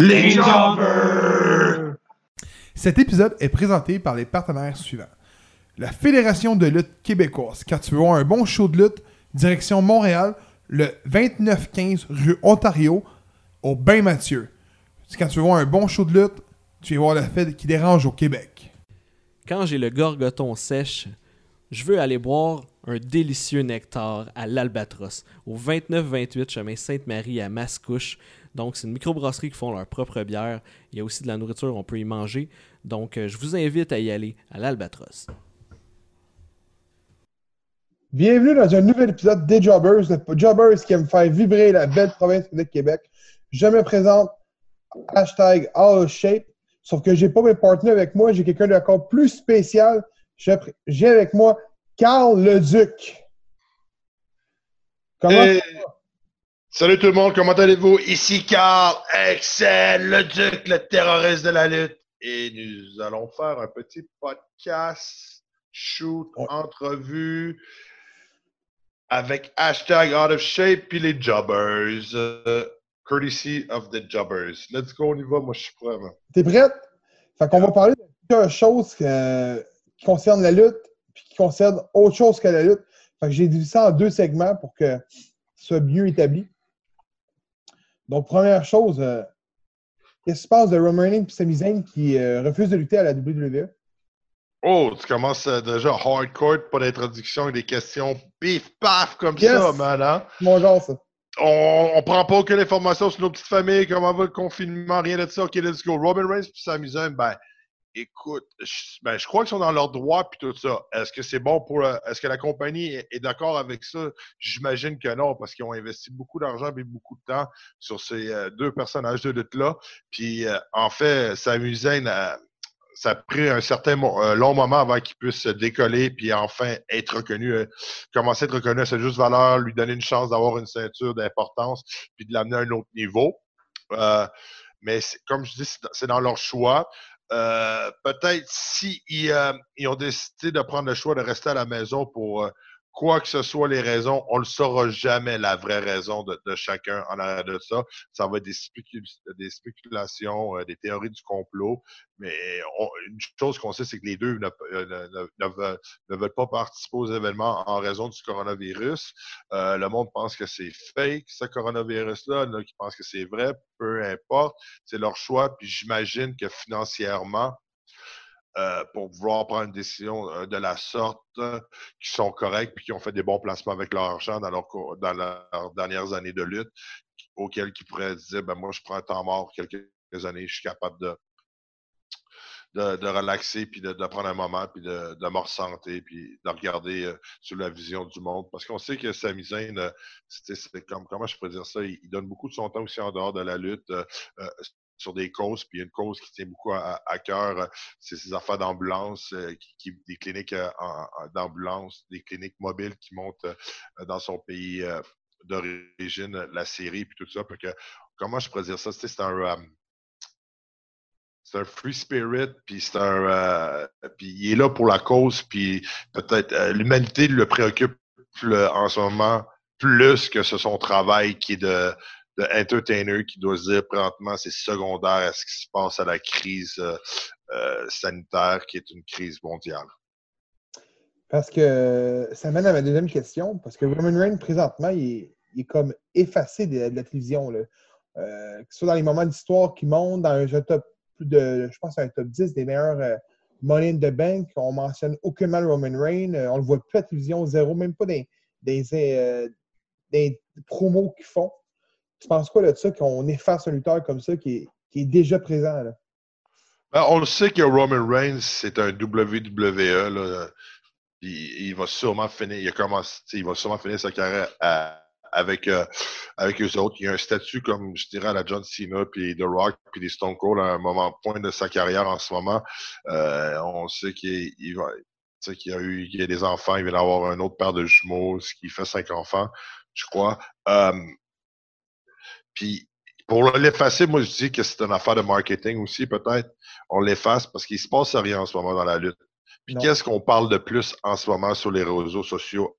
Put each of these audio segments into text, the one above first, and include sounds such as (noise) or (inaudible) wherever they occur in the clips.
Les Jobbers! Cet épisode est présenté par les partenaires suivants. La Fédération de lutte québécoise. Quand tu veux voir un bon show de lutte, direction Montréal, le 2915 rue Ontario, au Bain Mathieu. Quand tu veux voir un bon show de lutte, tu vas voir la fête qui dérange au Québec. Quand j'ai le gorgoton sèche, je veux aller boire un délicieux nectar à l'Albatros, au 29-28 chemin Sainte-Marie à Mascouche. Donc, c'est une microbrasserie qui font leur propre bière. Il y a aussi de la nourriture, on peut y manger. Donc, euh, je vous invite à y aller à l'Albatros. Bienvenue dans un nouvel épisode des Jobbers, le Jobbers qui aime faire vibrer la belle province de Québec. Je me présente, hashtag All Shape, sauf que j'ai pas mes partenaires avec moi, j'ai quelqu'un d'encore plus spécial. J'ai avec moi Carl Leduc. Comment hey. Salut tout le monde, comment allez-vous? Ici Carl, Excel, le Duc, le terroriste de la lutte. Et nous allons faire un petit podcast, shoot, entrevue avec hashtag out of shape puis les jobbers. Uh, courtesy of the jobbers. Let's go, on y va, moi je suis prêt. T'es prête? Fait qu'on va parler de plusieurs choses euh, qui concernent la lutte puis qui concernent autre chose que la lutte. Fait que j'ai divisé ça en deux segments pour que ce soit mieux établi. Donc, première chose, euh, qu'est-ce qui se passe de Roman Reigns et Sami Zayn qui euh, refusent de lutter à la WWE? Oh, tu commences euh, déjà hardcore, pas d'introduction et des questions pif paf comme ça, man. Hein? Mon genre, ça. On, on prend pas aucune information sur nos petites familles, comment va le confinement, rien de ça. Ok, let's go. Roman Reigns et Sami Zayn, ben, écoute, je, ben, je crois qu'ils sont dans leur droit puis tout ça. Est-ce que c'est bon pour. Est-ce que la compagnie est, d'accord avec ça? J'imagine que non, parce qu'ils ont investi beaucoup d'argent et beaucoup de temps sur ces euh, deux personnages de lutte-là. Puis, euh, en fait, a ça a pris un certain long moment avant qu'il puisse se décoller puis enfin être reconnu, euh, commencer à être reconnu à sa juste valeur, lui donner une chance d'avoir une ceinture d'importance puis de l'amener à un autre niveau. Euh, mais comme je dis, c'est dans leur choix. Euh, Peut-être si ils, euh, ils, ont décidé de prendre le choix de rester à la maison pour quoi que ce soit les raisons, on ne saura jamais la vraie raison de, chacun en arrière de ça. Ça va être des, spécul des spéculations, euh, des théories du complot. Mais une chose qu'on sait, c'est que les deux ne, ne, veulent, pas participer aux événements en raison du coronavirus. Euh, le monde pense que c'est fake, ce coronavirus-là. Qui pensent que c'est vrai. Peu importe. C'est leur choix. Puis j'imagine que financièrement, euh, pour pouvoir prendre une décision euh, de la sorte, euh, qui sont corrects puis qui ont fait des bons placements avec leur argent dans, dans leurs dernières années de lutte, auxquels ils pourraient dire ben moi je prends un temps mort quelques années, je suis capable de, de, relaxer puis de, prendre un moment puis de, de me ressentir puis de regarder sur la vision du monde. Parce qu'on sait que Sami comment je pourrais dire ça? Il, donne beaucoup de son temps aussi en dehors de la lutte sur des causes, puis une cause qui tient beaucoup à, cœur, c'est ces affaires d'ambulance, euh, qui, des cliniques euh, d'ambulance, des cliniques mobiles qui montent euh, dans son pays d'origine, la série, puis tout ça. Parce que, comment je pourrais dire ça? C'est un, c'est un free spirit, puis c'est un, il est là pour la cause, puis peut-être l'humanité le préoccupe en ce moment plus que ce son travail qui est de de entertainer qui doit se dire présentement c'est secondaire à ce qui se passe à la crise euh, euh, sanitaire qui est une crise mondiale. Parce que ça mène à ma deuxième question, parce que Roman Reigns, présentement, il est, comme effacé de, la télévision. Euh, que ce soit dans les moments d'histoire qui montent, dans un top de, je pense, un top 10 des meilleurs euh, Money in the Bank, on mentionne aucunement Roman Reigns, on le voit plus à la télévision, zéro, même pas des, euh, des promos qu'ils font. Tu penses quoi de ça, qu'on efface un lutteur comme ça qui est, déjà présent? Là? Ben, on le sait que Roman Reigns, c'est un WWE. Là. Il, va sûrement finir, il, va sûrement finir sa carrière avec, euh, avec eux autres. Il a un statut, comme je dirais, à la John Cena, puis The Rock, puis les Stone Cold à un moment point de sa carrière en ce moment. Euh, on sait qu'il y a eu il y des enfants, il vient d'avoir un autre père de jumeaux, ce qui fait cinq enfants, je crois. Um, puis pour l'effacer, moi je dis que c'est une affaire de marketing aussi, peut-être. On l'efface parce qu'il se passe rien en ce moment dans la lutte. Puis qu'est-ce qu'on parle de plus en ce moment sur les réseaux sociaux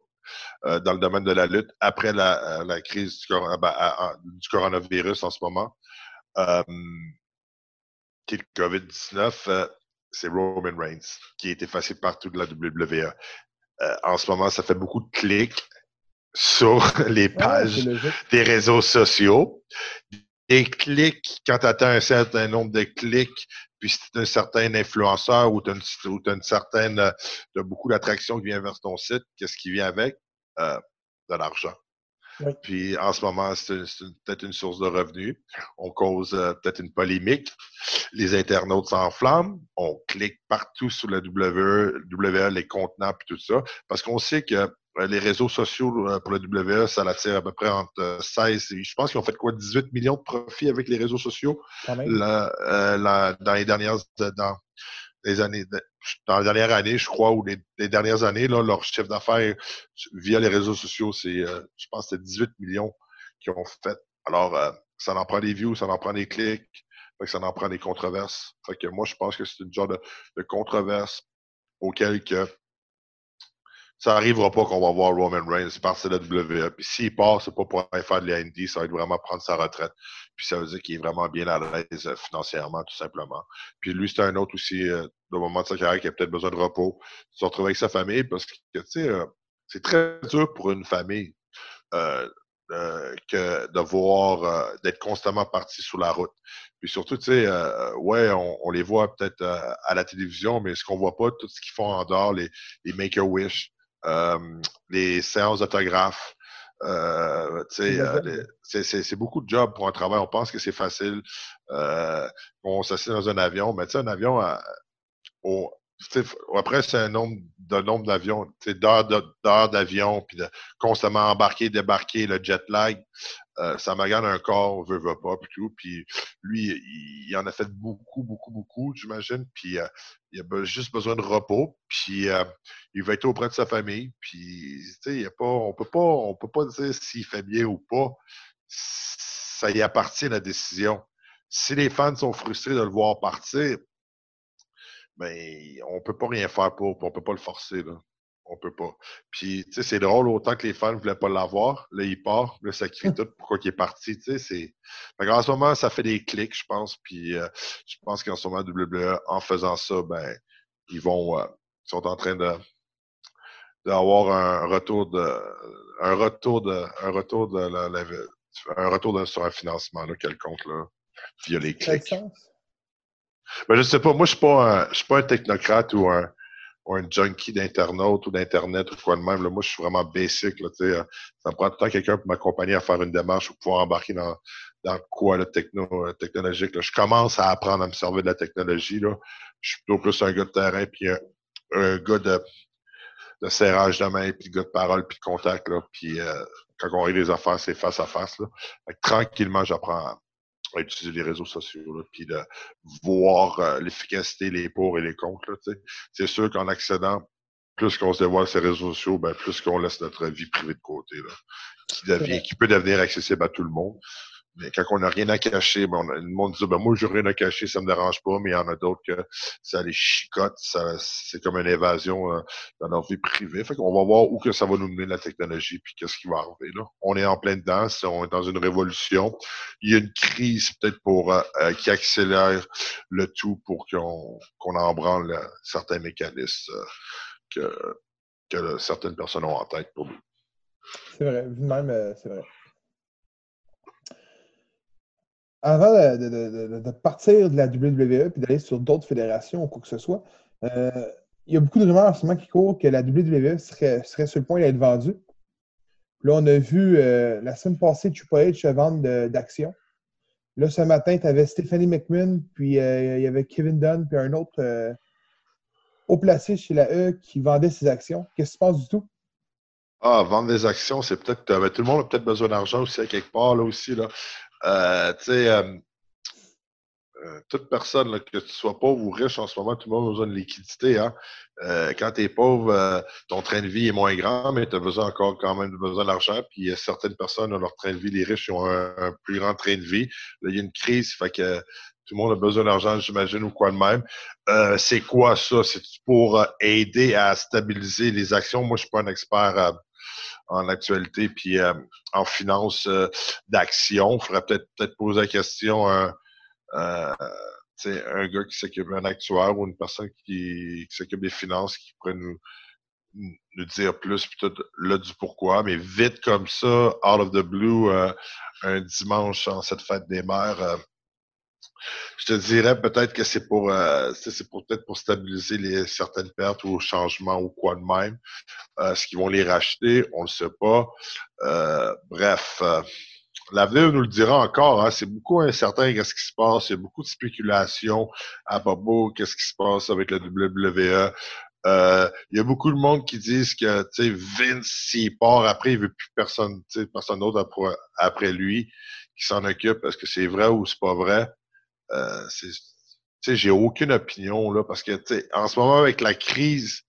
euh, dans le domaine de la lutte après la, euh, la crise du, ben, à, à, du, coronavirus en ce moment? euh, qui est le COVID-19, euh, c'est Roman Reigns, qui est effacé partout de la WWE. En ce moment, ça fait beaucoup de clics sur (laughs) les pages des réseaux sociaux. Des clics, quand tu atteins un certain nombre de clics, puis si tu un certain influenceur ou tu as, une certaine, as beaucoup d'attraction qui vient vers ton site, qu'est-ce qui vient avec? de l'argent. Puis en ce moment, c'est peut-être une source de revenus. On cause euh, peut-être une polémique. Les internautes s'enflamment. On clique partout sur le WWE, les contenants puis tout ça, parce qu'on sait que euh, les réseaux sociaux euh, pour le WWE, ça l'attire à peu près entre 16 et je pense qu'ils ont fait quoi 18 millions de profits avec les réseaux sociaux dans les dernières dans, les années, dans la dernière année, je crois, ou les, dernières années, là, leur chiffre d'affaires via les réseaux sociaux, c'est, euh, je pense, c'était 18 millions qu'ils ont fait. Alors, euh, ça en prend des views, ça en prend des clics, ça en prend des controverses. Fait que moi, je pense que c'est une genre de, de controverse auquel que ça n'arrivera pas qu'on va voir Roman Reigns de la WWE. Puis s'il part, c'est pas pour aller faire de l'Indy, ça va être vraiment prendre sa retraite. Puis ça veut dire qu'il est vraiment bien à l'aise euh, financièrement, tout simplement. Puis lui, c'est un autre aussi, euh, moment de sa carrière, qui a peut-être besoin de repos, se retrouver avec sa famille, parce que, tu sais, euh, c'est très dur pour une famille euh, que de voir, d'être constamment parti sur la route. Puis surtout, tu sais, ouais, on, les voit peut-être à la télévision, mais ce qu'on voit pas, tout ce qu'ils font en dehors, les, les Make-A-Wish, euh, les séances d'autographes. Euh, euh c'est beaucoup de job pour un travail. On pense que c'est facile. Euh, on s'assied dans un avion, mais un avion, après, c'est un nombre de nombre d'avions, d'heures d'avion, puis de constamment embarquer, débarquer, le jet lag. Euh, ça magane un corps, veut, veut pas, puis tout. Puis lui, il, en a fait beaucoup, beaucoup, beaucoup, j'imagine. Puis euh, il a juste besoin de repos. Puis euh, il va être auprès de sa famille. Puis, tu sais, on peut pas, on peut pas dire s'il fait bien ou pas. Ça y appartient la décision. Si les fans sont frustrés de le voir partir, ben, on peut pas rien faire pour, on peut pas le forcer. On peut pas. Puis, tu sais, c'est drôle, autant que les fans ne voulaient pas l'avoir, là, il part, là, ça crée tout pourquoi il est parti, tu sais, c'est... en ce moment, ça fait des clics, je pense, puis euh, je pense qu'en ce moment, WWE, en faisant ça, ben, ils vont... Euh, ils sont en train de d'avoir un retour de un retour de un retour de un retour de, sur un financement là, quelconque là, via les clics. Ben, je sais pas, moi je suis pas je suis pas un technocrate ou un ou un junkie d'internet ou d'internet ou quoi de même. Là, moi, je suis vraiment basic. Là, euh, ça me prend tout le temps quelqu'un pour m'accompagner à faire une démarche ou pouvoir embarquer dans, dans quoi le techno, euh, technologique. Là. Je commence à apprendre à me servir de la technologie. Là. Je suis plutôt plus un gars de terrain puis un, gars de, de serrage de main, puis gars de parole, puis de contact. Là. Puis euh, quand on règle les affaires, c'est face à face. Là. tranquillement, j'apprends à utiliser les réseaux sociaux, là, puis de voir euh, l'efficacité, les pour et les contre. C'est sûr qu'en accédant, plus qu'on se dévoile ces réseaux sociaux, ben, plus qu'on laisse notre vie privée de côté, là, qui, devient, qui peut devenir accessible à tout le monde. Mais quand on n'a rien à cacher, ben, le monde dit ben, moi, j'ai rien à cacher, ça me dérange pas, mais il y en a d'autres que ça les chicote, ça, c'est comme une évasion euh, dans leur vie privée. Fait qu'on va voir où que ça va nous mener la technologie, puis qu'est-ce qui va arriver là. On est en plein dedans, on est dans une révolution. Il y a une crise peut-être pour euh, euh, qui accélère le tout pour qu'on qu'on embranle certains mécanismes que, que certaines personnes ont en tête pour nous. C'est vrai, même, c'est vrai avant de, partir de la WWE et d'aller sur d'autres fédérations ou quoi que ce soit, euh, il y a beaucoup de rumeurs en ce moment qui courent que la WWE serait, serait sur le point d'être vendue. Là, on a vu euh, la semaine passée Triple H vendre d'actions. Là, ce matin, tu avais Stephanie McMahon, puis euh, il y avait Kevin Dunn, puis un autre haut placé chez la E qui vendait ses actions. Qu'est-ce que tu penses du tout? Ah, vendre des actions, c'est peut-être. tout le monde a peut-être besoin d'argent aussi à quelque part, là aussi. Là. Euh, tu sais, euh, euh, toute personne, que tu sois pauvre ou riche en ce moment, tout le monde a besoin de liquidité. Hein? quand tu es pauvre, ton train de vie est moins grand, mais tu as besoin encore quand même besoin d'argent. Puis certaines personnes ont leur train de vie, les riches ont un, plus grand train de vie. Là, il y a une crise, fait que tout le monde a besoin d'argent, j'imagine, ou quoi de même. c'est quoi ça? C'est pour aider à stabiliser les actions? Moi, je suis pas un expert en actualité, puis en finance d'action. Il faudrait peut-être poser la question à un, gars qui s'occupe, un actuaire ou une personne qui, s'occupe des finances qui pourrait nous, nous dire plus, peut-être là du pourquoi, mais vite comme ça, out of the blue, euh, un dimanche en cette fête des mères, euh, je te dirais peut-être que c'est pour, euh, c'est peut-être pour stabiliser certaines pertes ou changements ou quoi de même. Est-ce qu'ils vont les racheter? On ne sait pas. bref, l'avenir nous le dira encore. Hein, c'est beaucoup incertain qu'est-ce qui se passe. Il y a beaucoup de spéculation à propos qu'est-ce qui se passe avec le WWE. Euh, il y a beaucoup de monde qui disent que Vince, s'il part après, il veut plus personne, personne d'autre après, après, lui qui s'en occupe. Est-ce que c'est vrai ou c'est pas vrai? Euh, j'ai aucune opinion là parce que en ce moment avec la crise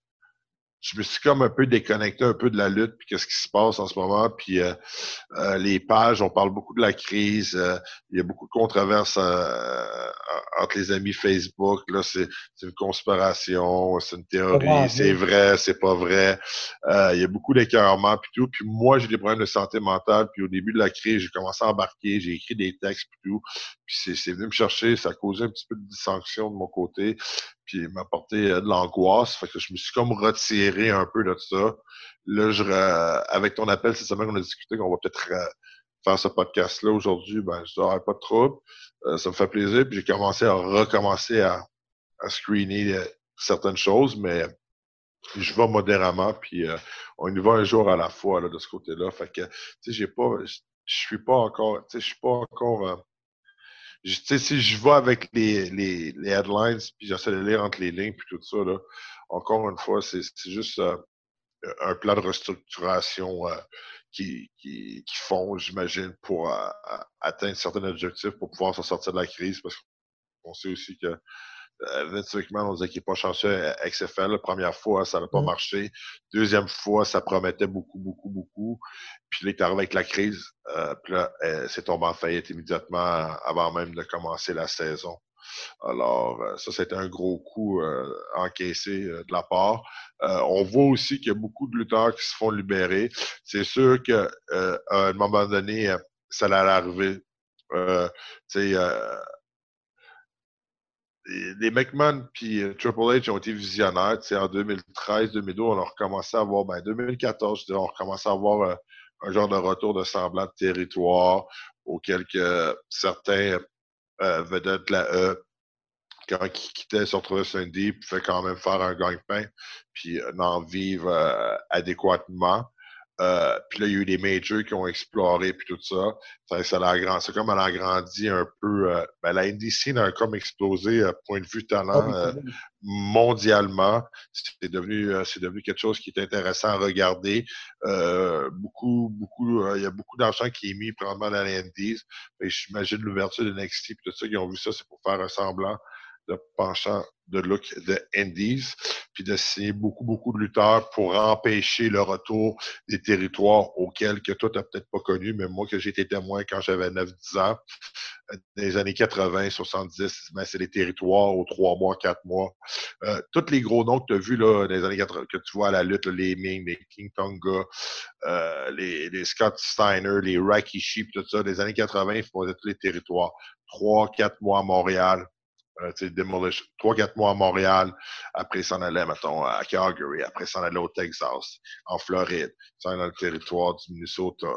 je me suis comme un peu déconnecté un peu de la lutte puis qu'est-ce qui se passe en ce moment puis euh, euh, les pages on parle beaucoup de la crise euh, il y a beaucoup de controverses entre les amis Facebook là c'est une conspiration c'est une théorie c'est vrai c'est pas vrai. Il y a beaucoup d'écœurements puis tout puis moi j'ai des problèmes de santé mentale puis au début de la crise j'ai commencé à embarquer j'ai écrit des textes puis tout puis c'est venu me chercher ça a causé un petit peu de dissension de mon côté puis m'apporter euh, de l'angoisse. Fait que je me suis comme retiré un peu de ça. Là, je, avec ton appel cette semaine, on a discuté qu'on va peut-être euh, faire ce podcast-là aujourd'hui. Ben, je dis, ah, pas de trouble. Euh, ça me fait plaisir. Puis j'ai commencé à recommencer à, à screener certaines choses, mais je vais modérément, puis on y va un jour à la fois là, de ce côté-là. Fait que, tu sais, j'ai pas, je suis pas encore, tu sais, je suis pas encore si je vais avec les, les, les headlines, puis j'essaie de lire entre les lignes, puis tout ça, là, encore une fois, c'est juste euh, un plan de restructuration euh, qui, qui, qui, font, j'imagine, pour euh, atteindre certains objectifs pour pouvoir s'en sortir de la crise, parce qu'on sait aussi que Vince McMahon, on disait qu'il n'est pas chanceux à XFL. La première fois, ça n'a pas mmh. marché. Deuxième fois, ça promettait beaucoup, beaucoup, beaucoup. Puis là, il est arrivé avec la crise. Euh, puis là, c'est tombé en faillite immédiatement avant même de commencer la saison. Alors, euh, ça, c'était un gros coup encaissé de la part. on voit aussi qu'il y a beaucoup de lutteurs qui se font libérer. C'est sûr qu'à un moment donné, ça allait arriver. Euh, les McMahon puis euh, Triple H ont été visionnaires. En 2013, 2012, on a recommencé à voir, ben 2014, je dirais, on a recommencé à voir euh, un genre de retour de semblant de territoire auquel que certains euh, vedettes de la E, quand ils quittaient, se retrouvaient sur un puis pouvaient quand même faire un gagne-pain, puis en vivre adéquatement. Euh, puis là, il y a eu des majors qui ont exploré, puis tout ça. ça, ça c'est comme elle a grandi un peu. Euh, ben, la NDC a comme explosé, euh, point de vue talent, ah, mondialement. C'est devenu, c'est devenu quelque chose qui est intéressant à regarder. beaucoup, beaucoup, il y a beaucoup d'argent qui est mis probablement dans la NDC. J'imagine l'ouverture de NXT, puis tout ça, qui ont vu ça, c'est pour faire un semblant de penchant de look de Indies, puis de signer beaucoup, beaucoup de lutteurs pour empêcher le retour des territoires auxquels que toi, tu n'as peut-être pas connu, mais moi, que j'ai été témoin quand j'avais 9-10 ans, euh, dans les années 80, 70, ben, c'est les territoires aux 3 mois, 4 mois. Euh, tous les gros noms que tu as là, dans les années 80, que tu vois à la lutte, les Ming, les King Tonga, euh, les, les, Scott Steiner, les Rakishi, tout ça, des années 80, ils faisaient tous les territoires. 3, 4 mois à Montréal, euh, trois, quatre mois à Montréal. Après, s'en allait, mettons, à Calgary. Après, s'en allait au Texas, en Floride. Dans le territoire du Minnesota,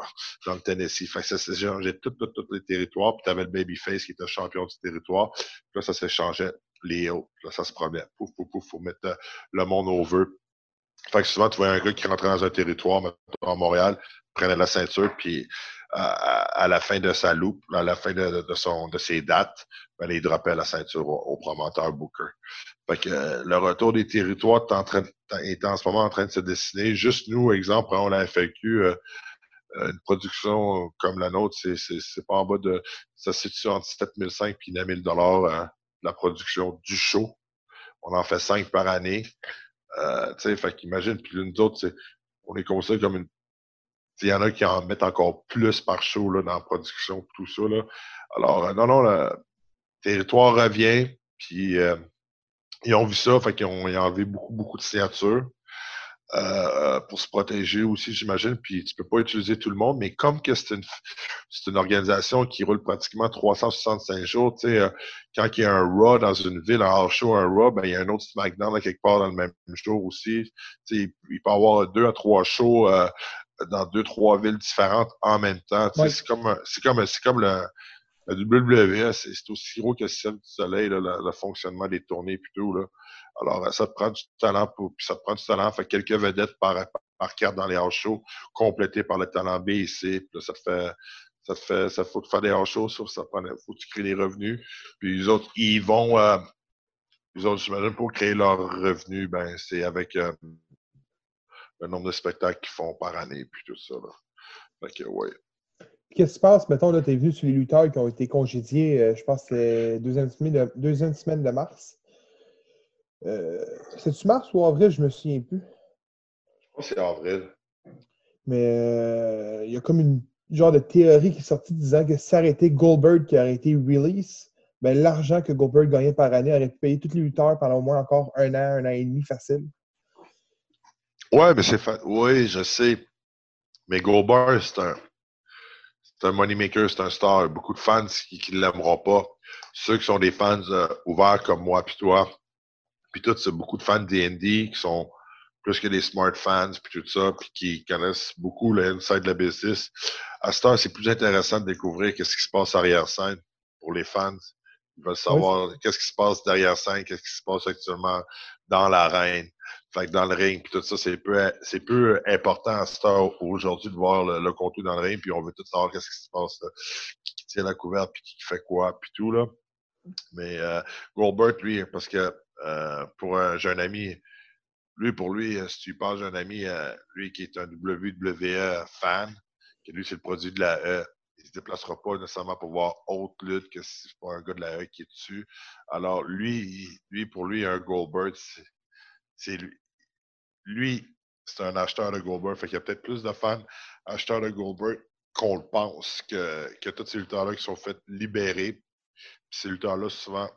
dans le Tennessee. Fait que ça s'est changé tous les territoires. Puis, tu avais le Babyface qui était champion du territoire. Puis là, ça s'est changé. Léo. Là, ça se promet. Pouf, pouf, pouf. Faut mettre euh, le monde au vœu. Fait que souvent, tu vois un gars qui rentrait dans un territoire, mettons, à Montréal, prenait la ceinture, puis à, la fin de sa loupe, à la fin de, son, de ses dates, ben, il droppait la ceinture au, promoteur Booker. Fait que euh, le retour des territoires est en, ce moment en train de se dessiner. Juste nous, exemple, on la FAQ, euh, euh, une production comme la nôtre, c'est pas en bas de. Ça se situe entre 7005 et 9000 dollars la production du show. On en fait cinq par année. Euh, tu sais, fait qu'imagine, puis autres, on est considéré comme une il y en a qui en mettent encore plus par show là, dans la production, tout ça. Là. Alors, euh, non, non, le territoire revient, puis euh, ils ont vu ça, fait qu'ils ont, ils ont enlevé beaucoup, beaucoup de signatures. euh, pour se protéger aussi, j'imagine. Puis tu peux pas utiliser tout le monde, mais comme que c'est une, c'est une organisation qui roule pratiquement 365 jours, tu sais, quand il y a un Raw dans une ville, un hors show, un Raw, ben il y a un autre SmackDown là, quelque part dans le même jour aussi. Tu il peut y avoir deux à trois shows dans deux, trois villes différentes en même temps. Ouais. C'est comme, c'est comme, c'est comme le, la WWE, c'est aussi gros que le du soleil, là, le, le fonctionnement des tournées plutôt. Là. Alors, euh, ça te prend du talent pour, puis ça te prend du talent. Fait quelques vedettes par, par carte dans les house shows, complétées par le talent B et C. Puis là, ça te fait, ça te fait, ça faut te faire des house shows, ça, ça prend, faut que tu crées des revenus. Puis les autres, ils vont, euh, les autres, j'imagine, pour créer leurs revenus, ben, c'est avec euh, le nombre de spectacles qu'ils font par année, puis tout ça, là. Fait que, ouais. Qu'est-ce qui se passe? Mettons, là, tu es venu sur les lutteurs qui ont été congédiés, euh, je pense que c'était deuxième semaine de, deuxième semaine de mars. Euh, C'est-tu mars ou avril? Je me souviens plus? Je pense que c'est avril. Mais euh, il y a comme une genre de théorie qui est sortie disant que été Goldberg qui aurait été release, ben, l'argent que Goldberg gagnait par année aurait pu payer tous les lutteurs pendant au moins encore un an, un an et demi facile. Ouais, mais c'est fa... Oui, je sais. Mais Goldberg, c'est un. C'est un moneymaker, c'est un star. Beaucoup de fans qui ne l'aimeront pas. Ceux qui sont des fans euh, ouverts comme moi puis toi. Puis tout, c'est beaucoup de fans D&D qui sont plus que des smart fans puis tout ça, puis qui connaissent beaucoup le inside de la business. À cette heure, c'est plus intéressant de découvrir qu'est-ce qui se passe arrière scène pour les fans. Ils veulent savoir qu'est-ce qui se passe derrière scène, qu'est-ce qui se passe actuellement dans l'arène. Fait que dans le ring, puis tout ça, c'est peu, c'est peu important à cette heure aujourd'hui de voir le, le contenu dans le ring, puis on veut tout savoir qu'est-ce qui se passe, là. qui, qui tient la couverte, puis qui fait quoi, puis tout, là. Mais euh, Goldberg, lui, parce que euh, pour un jeune ami, lui, pour lui, euh, si tu parles d'un ami, euh, lui qui est un WWE fan, que lui, c'est le produit de la E, il se déplacera pas nécessairement pour voir autre lutte que si c'est pas un gars de la E qui est dessus. Alors, lui, lui pour lui, un Goldberg, c'est lui. Lui, c'est un acheteur de Goldberg. Fait y a peut-être plus de fans acheteurs de Goldberg qu'on le pense que, que tous ces lutteurs-là qui sont faits libérer. Puis ces lutteurs-là, souvent,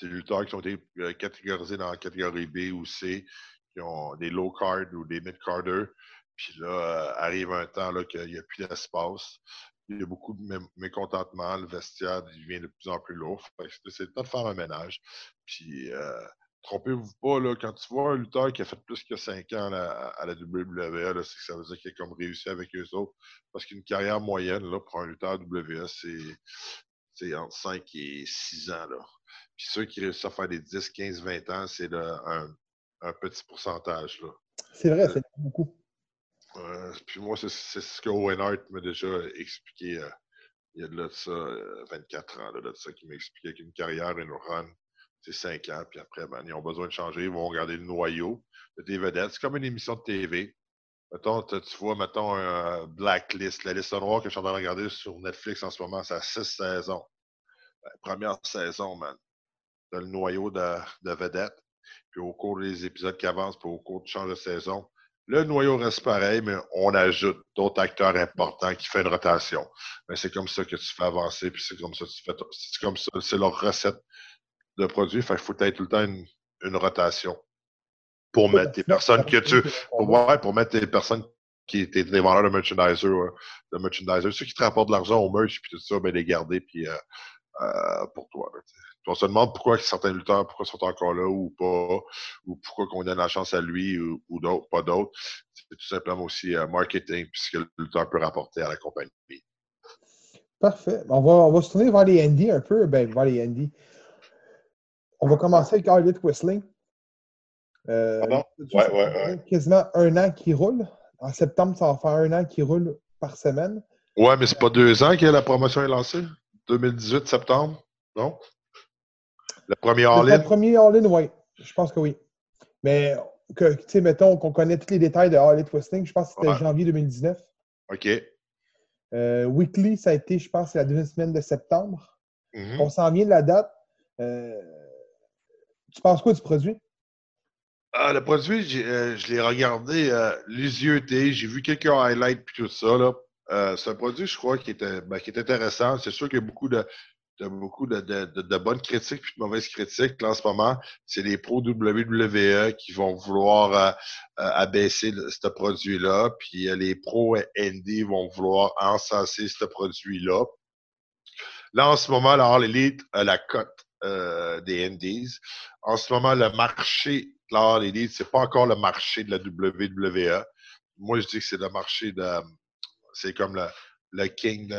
des lutteurs qui ont été euh, catégorisés dans la catégorie B ou C, qui ont des low card ou des mid carders. Puis là, euh, arrive un temps qu'il n'y a plus d'espace. Il y a beaucoup de mé- mécontentement. Le vestiaire devient de plus en plus lourd. Fait c'est le temps de faire un ménage. Puis, euh, trompez-vous pas, là, quand tu vois un lutteur qui a fait plus que 5 ans là, à la WWE, c'est que ça veut dire qu'il a comme réussi avec eux autres. Parce qu'une carrière moyenne là, pour un lutteur WWE, c'est c'est entre 5 et 6 ans. Là. Puis ceux qui réussissent à faire des 10, 15, 20 ans, c'est un, un petit pourcentage. Là. C'est vrai, c'est beaucoup. Euh, puis moi, c'est ce que Owen Hart m'a déjà expliqué euh, il y a de là de ça, euh, 24 ans, là, de ça, qui m'a expliqué qu'une carrière, une run, c'est 5 ans, puis après, ben, ils ont besoin de changer, ils vont regarder le noyau de tes vedettes. C'est comme une émission de TV. Mettons, tu vois, mettons, un Blacklist, la liste noire que je suis en train de regarder sur Netflix en ce moment, c'est à 6 saisons. Ben, première saison, man. T'as le noyau de, de vedettes. Puis au cours des épisodes qui avancent, puis au cours de change de saison, le noyau reste pareil, mais on ajoute d'autres acteurs importants qui font une rotation. Mais c'est comme ça que tu fais avancer, puis c'est comme ça que tu fais. C'est comme ça, c'est leur recette de produit. Fait qu'il faut être tout le temps une, une rotation pour mettre des personnes que tu. Pour, ouais, pour mettre des personnes qui étaient des vendeurs de merchandiser, de merchandiser, ceux qui te rapportent de l'argent au merch, puis tout ça, ben les garder, puis euh, euh, pour toi. on se demande pourquoi certains lutteurs, pourquoi sont encore là ou pas, ou pourquoi qu'on donne la chance à lui ou, ou d'autres, pas d'autres. C'est tout simplement aussi euh, marketing, puisque le lutteur peut rapporter à la compagnie. Parfait. On va, on va se tourner vers les Andy un peu. Ben, vers les Andy. On va commencer avec Harley Whistling. Euh, Pardon? Ouais, ouais, ouais. Quasiment un an qui roule. En septembre, ça va faire un an qui roule par semaine. Ouais, mais c'est pas deux ans que la promotion est lancée? 2018, septembre? Non? Le premier all-in? Le premier All-In, oui. Je pense que oui. Mais, tu sais, mettons qu'on connaît tous les détails de Harley Twisting. Je pense que c'était Ouais. janvier 2019. OK. Euh, Weekly, ça a été, je pense, la deuxième semaine de septembre. Mhm. On s'en vient de la date. Euh, tu penses quoi du produit? Ah, le produit, euh, je l'ai regardé euh, les yeux j'ai vu quelques highlights puis tout ça. Euh, c'est un produit, je crois, qui est, ben, qui est intéressant. C'est sûr qu'il y a beaucoup de. beaucoup de, de, bonnes critiques puis de mauvaises critiques. Là, en ce moment, c'est les pros WWE qui vont vouloir euh, euh, abaisser ce produit-là, puis euh, les pros Indie vont vouloir encenser ce produit-là. Là, en ce moment, la All Elite a la cote des Indies. En ce moment, le marché de la All Elite, c'est pas encore le marché de la WWE. Moi, je dis que c'est le marché de... C'est comme le, le king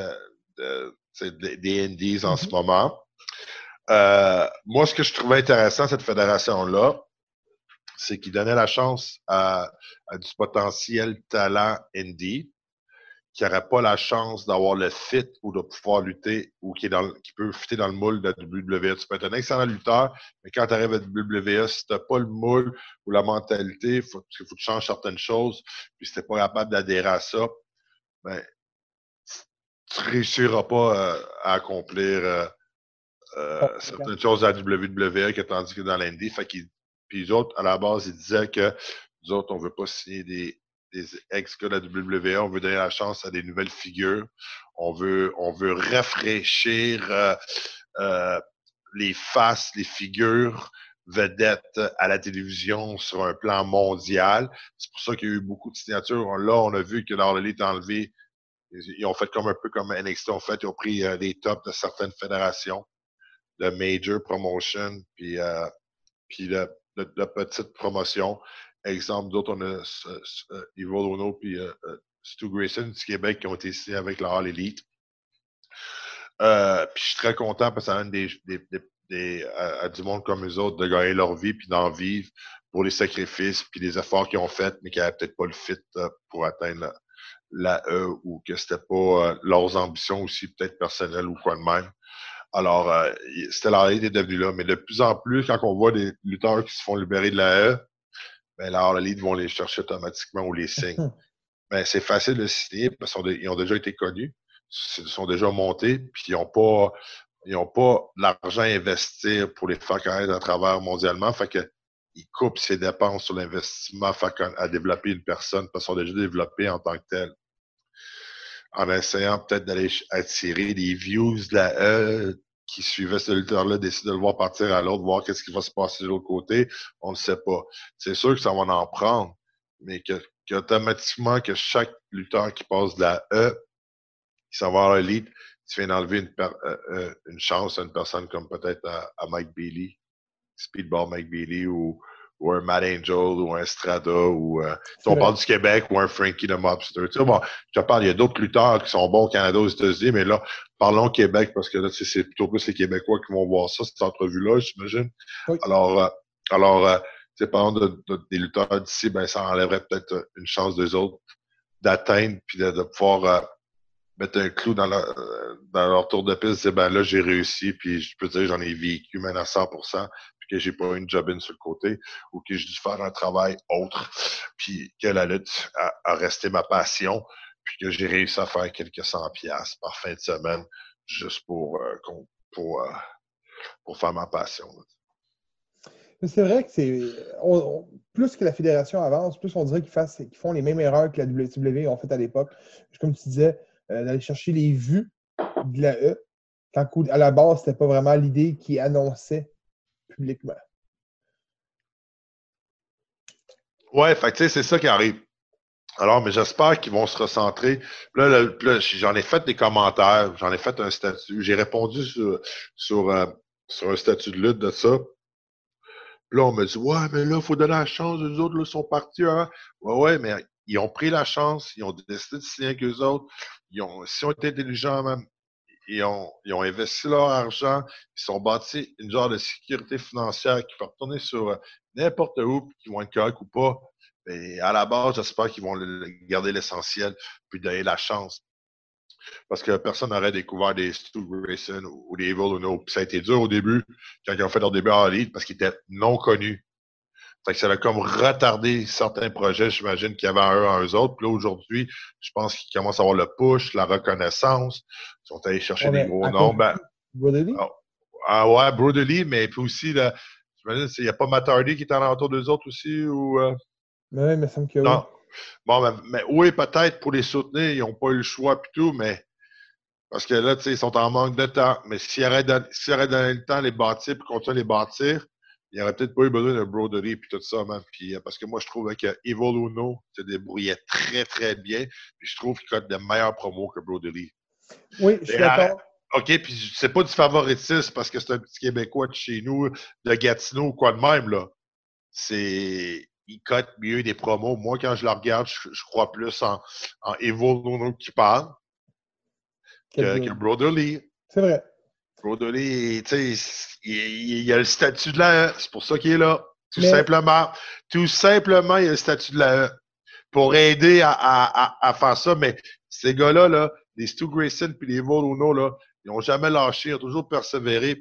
de des Indies en ce mm-hmm. moment. Euh, moi, ce que je trouvais intéressant, cette fédération-là, c'est qu'il donnait la chance à, du potentiel talent indie qui n'aurait pas la chance d'avoir le fit ou de pouvoir lutter ou qui, est dans, qui peut fitter dans le moule de la WWE. Tu peux être un excellent lutteur, mais quand tu arrives à WWE, si tu n'as pas le moule ou la mentalité, il faut, faut, que tu changes certaines choses, puis si tu n'es pas capable d'adhérer à ça, ben, tu ne réussiras pas euh, à accomplir euh, euh, certaines choses à la WWE que tandis que dans l'Indie. Puis les autres, à la base, ils disaient que nous autres, on ne veut pas signer des, des ex-gars de la WWE, on veut donner la chance à des nouvelles figures. On veut, on veut rafraîchir les faces, les figures vedettes à la télévision sur un plan mondial. C'est pour ça qu'il y a eu beaucoup de signatures. Là, on a vu que dans est enlevé ils ont fait comme un peu comme NXT ont fait. Ils ont pris euh, les tops de certaines fédérations, de major promotion, puis, euh, puis de, de, petite promotion. Exemple, d'autres, on a euh, Evil Ono puis euh, Stu Grayson du Québec qui ont été ici avec la Hall Elite. puis je suis très content parce que ça donne à, du monde comme eux autres de gagner leur vie puis d'en vivre pour les sacrifices puis les efforts qu'ils ont faits, mais qui n'avaient peut-être pas le fit pour atteindre la E ou que c'était pas euh, leurs ambitions aussi peut-être personnelles ou quoi de même. Alors, euh, c'était la est devenue là. Mais de plus en plus, quand on voit des lutteurs qui se font libérer de la E, ben la Lead vont les chercher automatiquement ou les signent. (laughs) ben, c'est facile de signer parce qu'ils ont déjà été connus, ils sont déjà montés, puis ils n'ont pas ils pas l'argent à investir pour les faire connaître à travers mondialement. Fait que ils coupent ses dépenses sur l'investissement à développer une personne parce qu'ils sont déjà développés en tant que tel en essayant peut-être d'aller attirer des views de la E qui suivaient ce lutteur-là, décider de le voir partir à l'autre, voir qu'est-ce qui va se passer de l'autre côté, on ne sait pas. C'est sûr que ça va en prendre, mais que, qu'automatiquement, que chaque lutteur qui passe de la E, qui s'en va à l'élite, tu viens d'enlever une, euh, euh, chance à une personne comme peut-être à, à Mike Bailey, Speedball Mike Bailey ou ou un Matt Angel ou un Strada ou euh, si on parle du Québec ou un Frankie the Mobster. Tu sais, bon, je te parle, il y a d'autres lutteurs qui sont bons au Canada, aux États-Unis, mais là, parlons Québec parce que là, c'est plutôt plus les Québécois qui vont voir ça, cette entrevue-là, j'imagine. Alors, euh, alors euh, tu sais, parlons de, des lutteurs d'ici, ben, ça enlèverait peut-être une chance des autres d'atteindre puis de, de pouvoir mettre un clou dans leur, dans leur tour de piste, dire ben là j'ai réussi, puis je peux dire j'en ai vécu maintenant à 100%, que j'ai pas une job in sur le côté ou que j'ai dû faire un travail autre, puis que la lutte a, resté ma passion, puis que j'ai réussi à faire quelques cent piastres par fin de semaine juste pour, euh, pour, euh, pour faire ma passion. C'est vrai que c'est. plus que la fédération avance, plus on dirait qu'ils font les mêmes erreurs que la WWE ont fait à l'époque. Comme tu disais, euh, d'aller chercher les vues de la E, quand à la base, c'était pas vraiment l'idée qui annonçait publiquement. Ouais, c'est ça qui arrive. Alors, mais j'espère qu'ils vont se recentrer. Là, j'en ai fait des commentaires, j'en ai fait un statut. J'ai répondu sur, sur, euh, sur, un statut de lutte de ça. là, on me dit Ouais, mais là, il faut donner la chance, les autres là, sont partis. Hein? Ouais, ouais, mais ils ont pris la chance, ils ont décidé de signer avec eux autres. Ils ont, ont été intelligents même, ils ont, investi leur argent, ils sont bâtis une genre de sécurité financière qui peut retourner sur euh, n'importe où, qui vont être corrects ou pas. Et à la base, j'espère qu'ils vont garder l'essentiel, puis donner la chance. Parce que personne n'aurait découvert des Stu Grayson ou des Evil Uno. Puis ça a été dur au début, quand ils ont fait leur début en lead, parce qu'ils étaient non connus. Fait que ça a comme retardé certains projets, j'imagine, qu'il y avait un eux, en eux autres. Puis là, aujourd'hui, je pense qu'ils commencent à avoir le push, la reconnaissance. Ils sont allés chercher des gros noms. Ben, Broderly? Ah, ah, ouais, Broderly, mais puis aussi, là, j'imagine, il n'y a pas Matardy qui est en entour d'eux autres aussi? Ou, euh? Mais oui, mais ça me Non. Bon, mais, mais oui, peut-être pour les soutenir, ils n'ont pas eu le choix puis tout, mais Parce que là, tu sais, ils sont en manque de temps. Mais s'ils auraient donné, s'ils auraient donné le temps à les bâtir puis continuer à les bâtir, il n'y aurait peut-être pas eu besoin de broderie puis tout ça, man. Puis, euh, parce que moi, je trouve que Evil Uno se débrouillait très, très bien. Puis je trouve qu'il code de meilleurs promos que broderie. Oui, je suis Et, euh, d'accord. OK, puis c'est pas du favoritisme parce que c'est un petit Québécois de chez nous, de Gatineau ou quoi de même, là. C'est. Il cote mieux des promos. Moi, quand je le regarde, je, je crois plus en, en Evil Uno qui parle que, que Broderly. C'est vrai. Tu sais, il, il- il a le statut de la E. C'est pour ça qu'il est là. Tout Mais- simplement. Tout simplement, il a le statut de la E. Pour aider à, à, à, à faire ça. Mais ces gars-là, là, les Stu Grayson puis les Voluno, là, ils n'ont jamais lâché, ils ont toujours persévéré.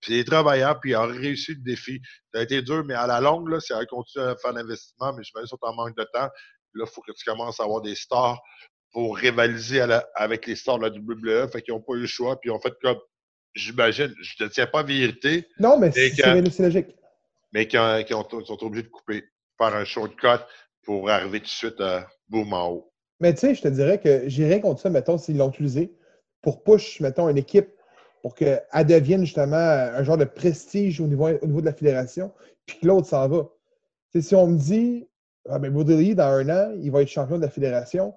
Puis les travailleurs, puis ils ont réussi le défi. Ça a été dur, mais à la longue, là, ça a continué à faire l'investissement, mais je me dis sont en manque de temps. Là, il faut que tu commences à avoir des stars pour rivaliser à la- avec les stars de la WWE. Fait qu'ils n'ont pas eu le choix, puis ils ont fait comme, j'imagine, je ne tiens pas à vérité, Non, mais c'est que- c'est logique. mais qui, ont- qui ont- qui sont obligés de couper, faire un shortcut pour arriver tout de suite à boum en haut. Mais tu sais, je te dirais que j'ai rien contre ça, mettons, s'ils l'ont utilisé pour push, mettons, une équipe pour qu'elle devienne justement un genre de prestige au niveau, au niveau de la fédération, puis que l'autre s'en va. Tu sais, si on me dit, ah ben, dans un an, il va être champion de la fédération,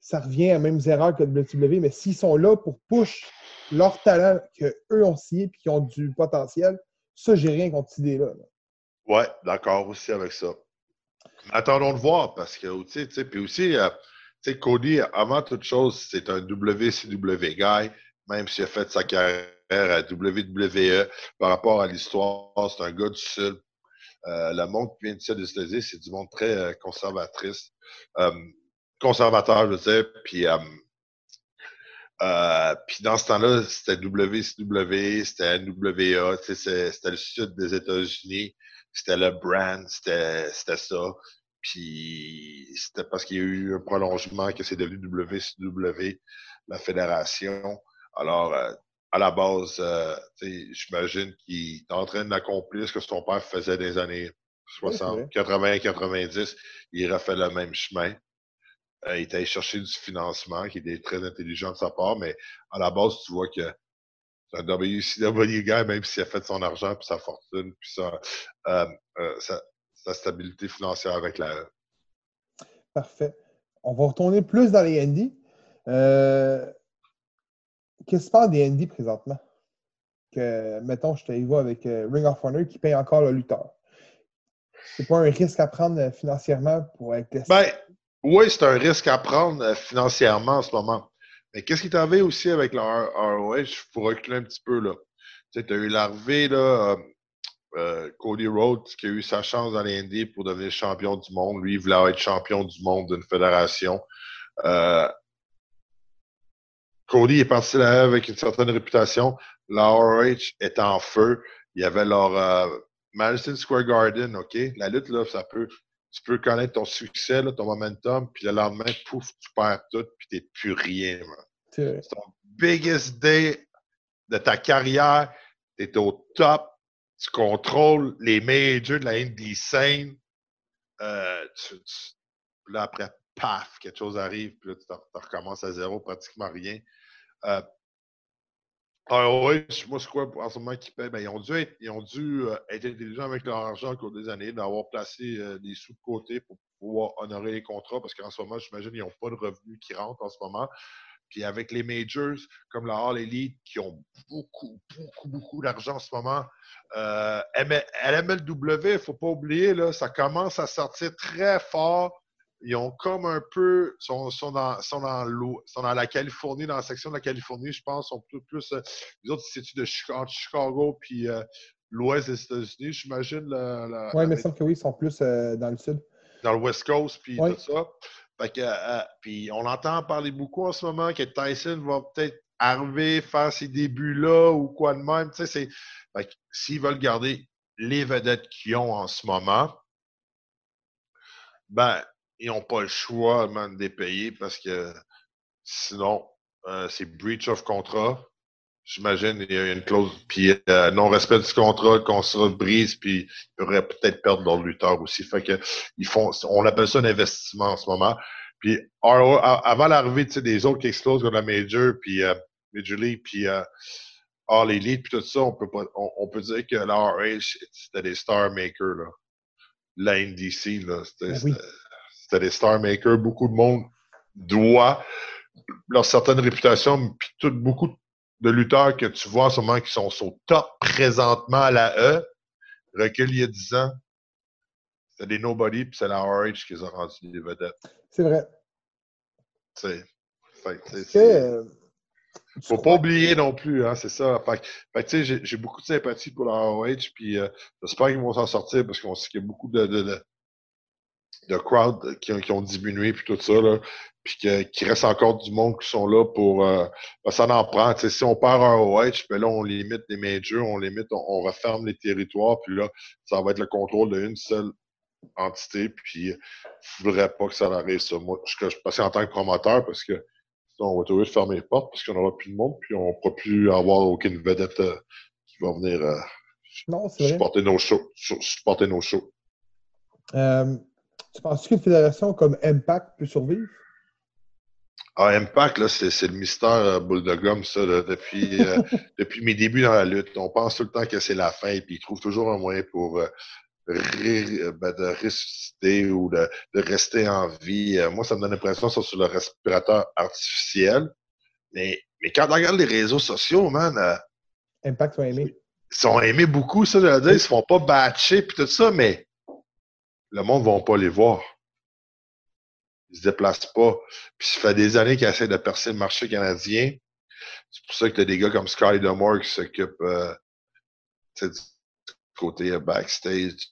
ça revient à mêmes erreurs que le WWE, mais s'ils sont là pour push leur talent qu'eux ont signé et qui ont du potentiel, ça, j'ai rien contre cette idée-là. là. Ouais, d'accord aussi avec ça. Attendons de voir parce que, tu sais, puis aussi, euh, tu sais, Cody, avant toute chose, c'est un WCW guy, même s'il a fait sa carrière à WWE. Par rapport à l'histoire, c'est un gars du Sud. Euh, le monde qui vient Sud des États-Unis, c'est du monde très euh, conservatrice. Euh, conservateur, je veux dire. Puis, euh, puis dans ce temps-là, c'était WCW, c'était NWA, c'était le sud des États-Unis, c'était le brand, c'était c'était ça. Puis c'était parce qu'il y a eu un prolongement que c'est devenu WCW, la fédération. Alors, euh, à la base, euh, tu sais, j'imagine qu'il est en train d'accomplir ce que son père faisait des années Oui, c'est 60, vrai. 80, 90. Il refait le même chemin. Euh, il est allé chercher du financement, qui était très intelligent de sa part, mais à la base, tu vois que c'est un WCW guy, même s'il a fait son argent, puis sa fortune, puis sa, euh, euh, sa, sa stabilité financière avec la E. Parfait. On va retourner plus dans les Indies. Euh, Qu'est-ce qui se passe des Indies présentement? Que, mettons, je te vois avec Ring of Honor qui paye encore le lutteur. C'est pas un risque à prendre financièrement pour être testé? Ben, oui, c'est un risque à prendre euh, financièrement en ce moment. Mais qu'est-ce qui t'avait aussi avec le ROH pour reculer un petit peu, là? Tu sais, as eu l'arrivée, là, euh, euh, Cody Rhodes, qui a eu sa chance dans les pour devenir champion du monde. Lui, il voulait être champion du monde d'une fédération. Cody est parti là avec une certaine réputation. La ROH est en feu. Il y avait leur Madison Square Garden, OK? La lutte, là, ça peut tu peux connaître ton succès, là, ton momentum, puis le lendemain, pouf, tu perds tout, puis t'es plus rien. C'est- ton biggest day de ta carrière, t'es au top, tu contrôles les majors de la indie scène. Euh, tu, tu- puis là, après, paf, quelque chose arrive, puis là, tu, tu recommences à zéro, pratiquement rien. Euh, ROH, moi, c'est quoi en ce moment qui paye? Ben, ils ont dû, être, ils ont dû euh, être intelligents avec leur argent au cours des années, d'avoir placé euh, des sous de côté pour pouvoir honorer les contrats, parce qu'en ce moment, j'imagine, ils n'ont pas de revenus qui rentrent en ce moment. Puis avec les majors, comme la All Elite, qui ont beaucoup, beaucoup, beaucoup d'argent en ce moment, euh, M- LMLW, il ne faut pas oublier, là, ça commence à sortir très fort. Ils ont comme un peu, sont, sont, dans, sont, dans, l'eau- sont dans la Californie, dans la section de la Californie, je pense, sont plus, plus euh, les autres, c'est de Chicago, entre Chicago puis euh, l'ouest des États-Unis, j'imagine. Oui, mais il me semble que oui, ils sont plus euh, dans le sud. dans le West Coast, puis tout ça. Fait que, puis on entend parler beaucoup en ce moment que Tyson va peut-être arriver, faire ses débuts-là ou quoi de même. Tu sais, c'est. S'ils veulent garder les vedettes qu'ils ont en ce moment, ben, ils n'ont pas le choix man, de les payer parce que sinon, euh, c'est breach of contrat. J'imagine il y a une clause, puis euh, non-respect du contrat, le contrat brise, puis ils pourraient peut-être perdre leur lutteur aussi. Fait que ils font, on appelle ça un investissement en ce moment. Puis avant l'arrivée tu sais, des autres qui explosent comme la Major, puis euh, Major League, puis euh, All Elite, puis tout ça, on peut, pas, on, on peut dire que la RH, c'était des star makers. Là. La NDC, là, c'était Ben oui. C'était- des star makers. Beaucoup de monde doit leur certaine réputation, puis tout, beaucoup de lutteurs que tu vois en ce moment qui sont au top présentement à la E, recul il y a 10 ans, c'était des nobody, puis c'est la RH qui les a rendus des vedettes. C'est vrai. c'est- euh, Faut pas oublier non plus, hein, c'est ça. Fait, tu sais, j'ai- j'ai beaucoup de sympathie pour la ROH, puis euh, j'espère qu'ils vont s'en sortir parce qu'on sait qu'il y a beaucoup de, de, de, de crowd qui, ont- qui ont diminué, puis tout ça, là, puis qu'il reste encore du monde qui sont là pour... Euh, ben, ça en prend. Si on perd un ben là, on limite les majors, on limite, on, on referme les territoires, puis là, ça va être le contrôle d'une seule entité, puis je voudrais pas que ça arrive, ça. Moi, je, je suis passé en tant que promoteur parce que sinon, on va être obligé de fermer les portes parce qu'on n'aura plus de monde, puis on ne pourra plus avoir aucune vedette euh, qui va venir euh, Non, c'est vrai. supporter nos shows. su- Supporter nos shows. Tu penses qu'une fédération comme Impact peut survivre? Ah, Impact, là, c'est c'est le mystère euh, boule de gomme, ça, là, depuis, euh, (laughs) depuis mes débuts dans la lutte. On pense tout le temps que c'est la fin, puis ils trouvent toujours un moyen pour euh, ré- ben, de ressusciter ou de, de rester en vie. Moi, ça me donne l'impression que c'est sur le respirateur artificiel. Mais, mais quand on regarde les réseaux sociaux, man, euh, Impact sont aimés. ils sont aimés beaucoup, ça, je veux dire. Ils se font pas batcher, puis tout ça, mais le monde ne va pas les voir. Ils se déplacent pas. Puis ça fait des années qu'ils essaient de percer le marché canadien. C'est pour ça que tu as des gars comme Sky Demore qui s'occupent euh, du côté euh, backstage,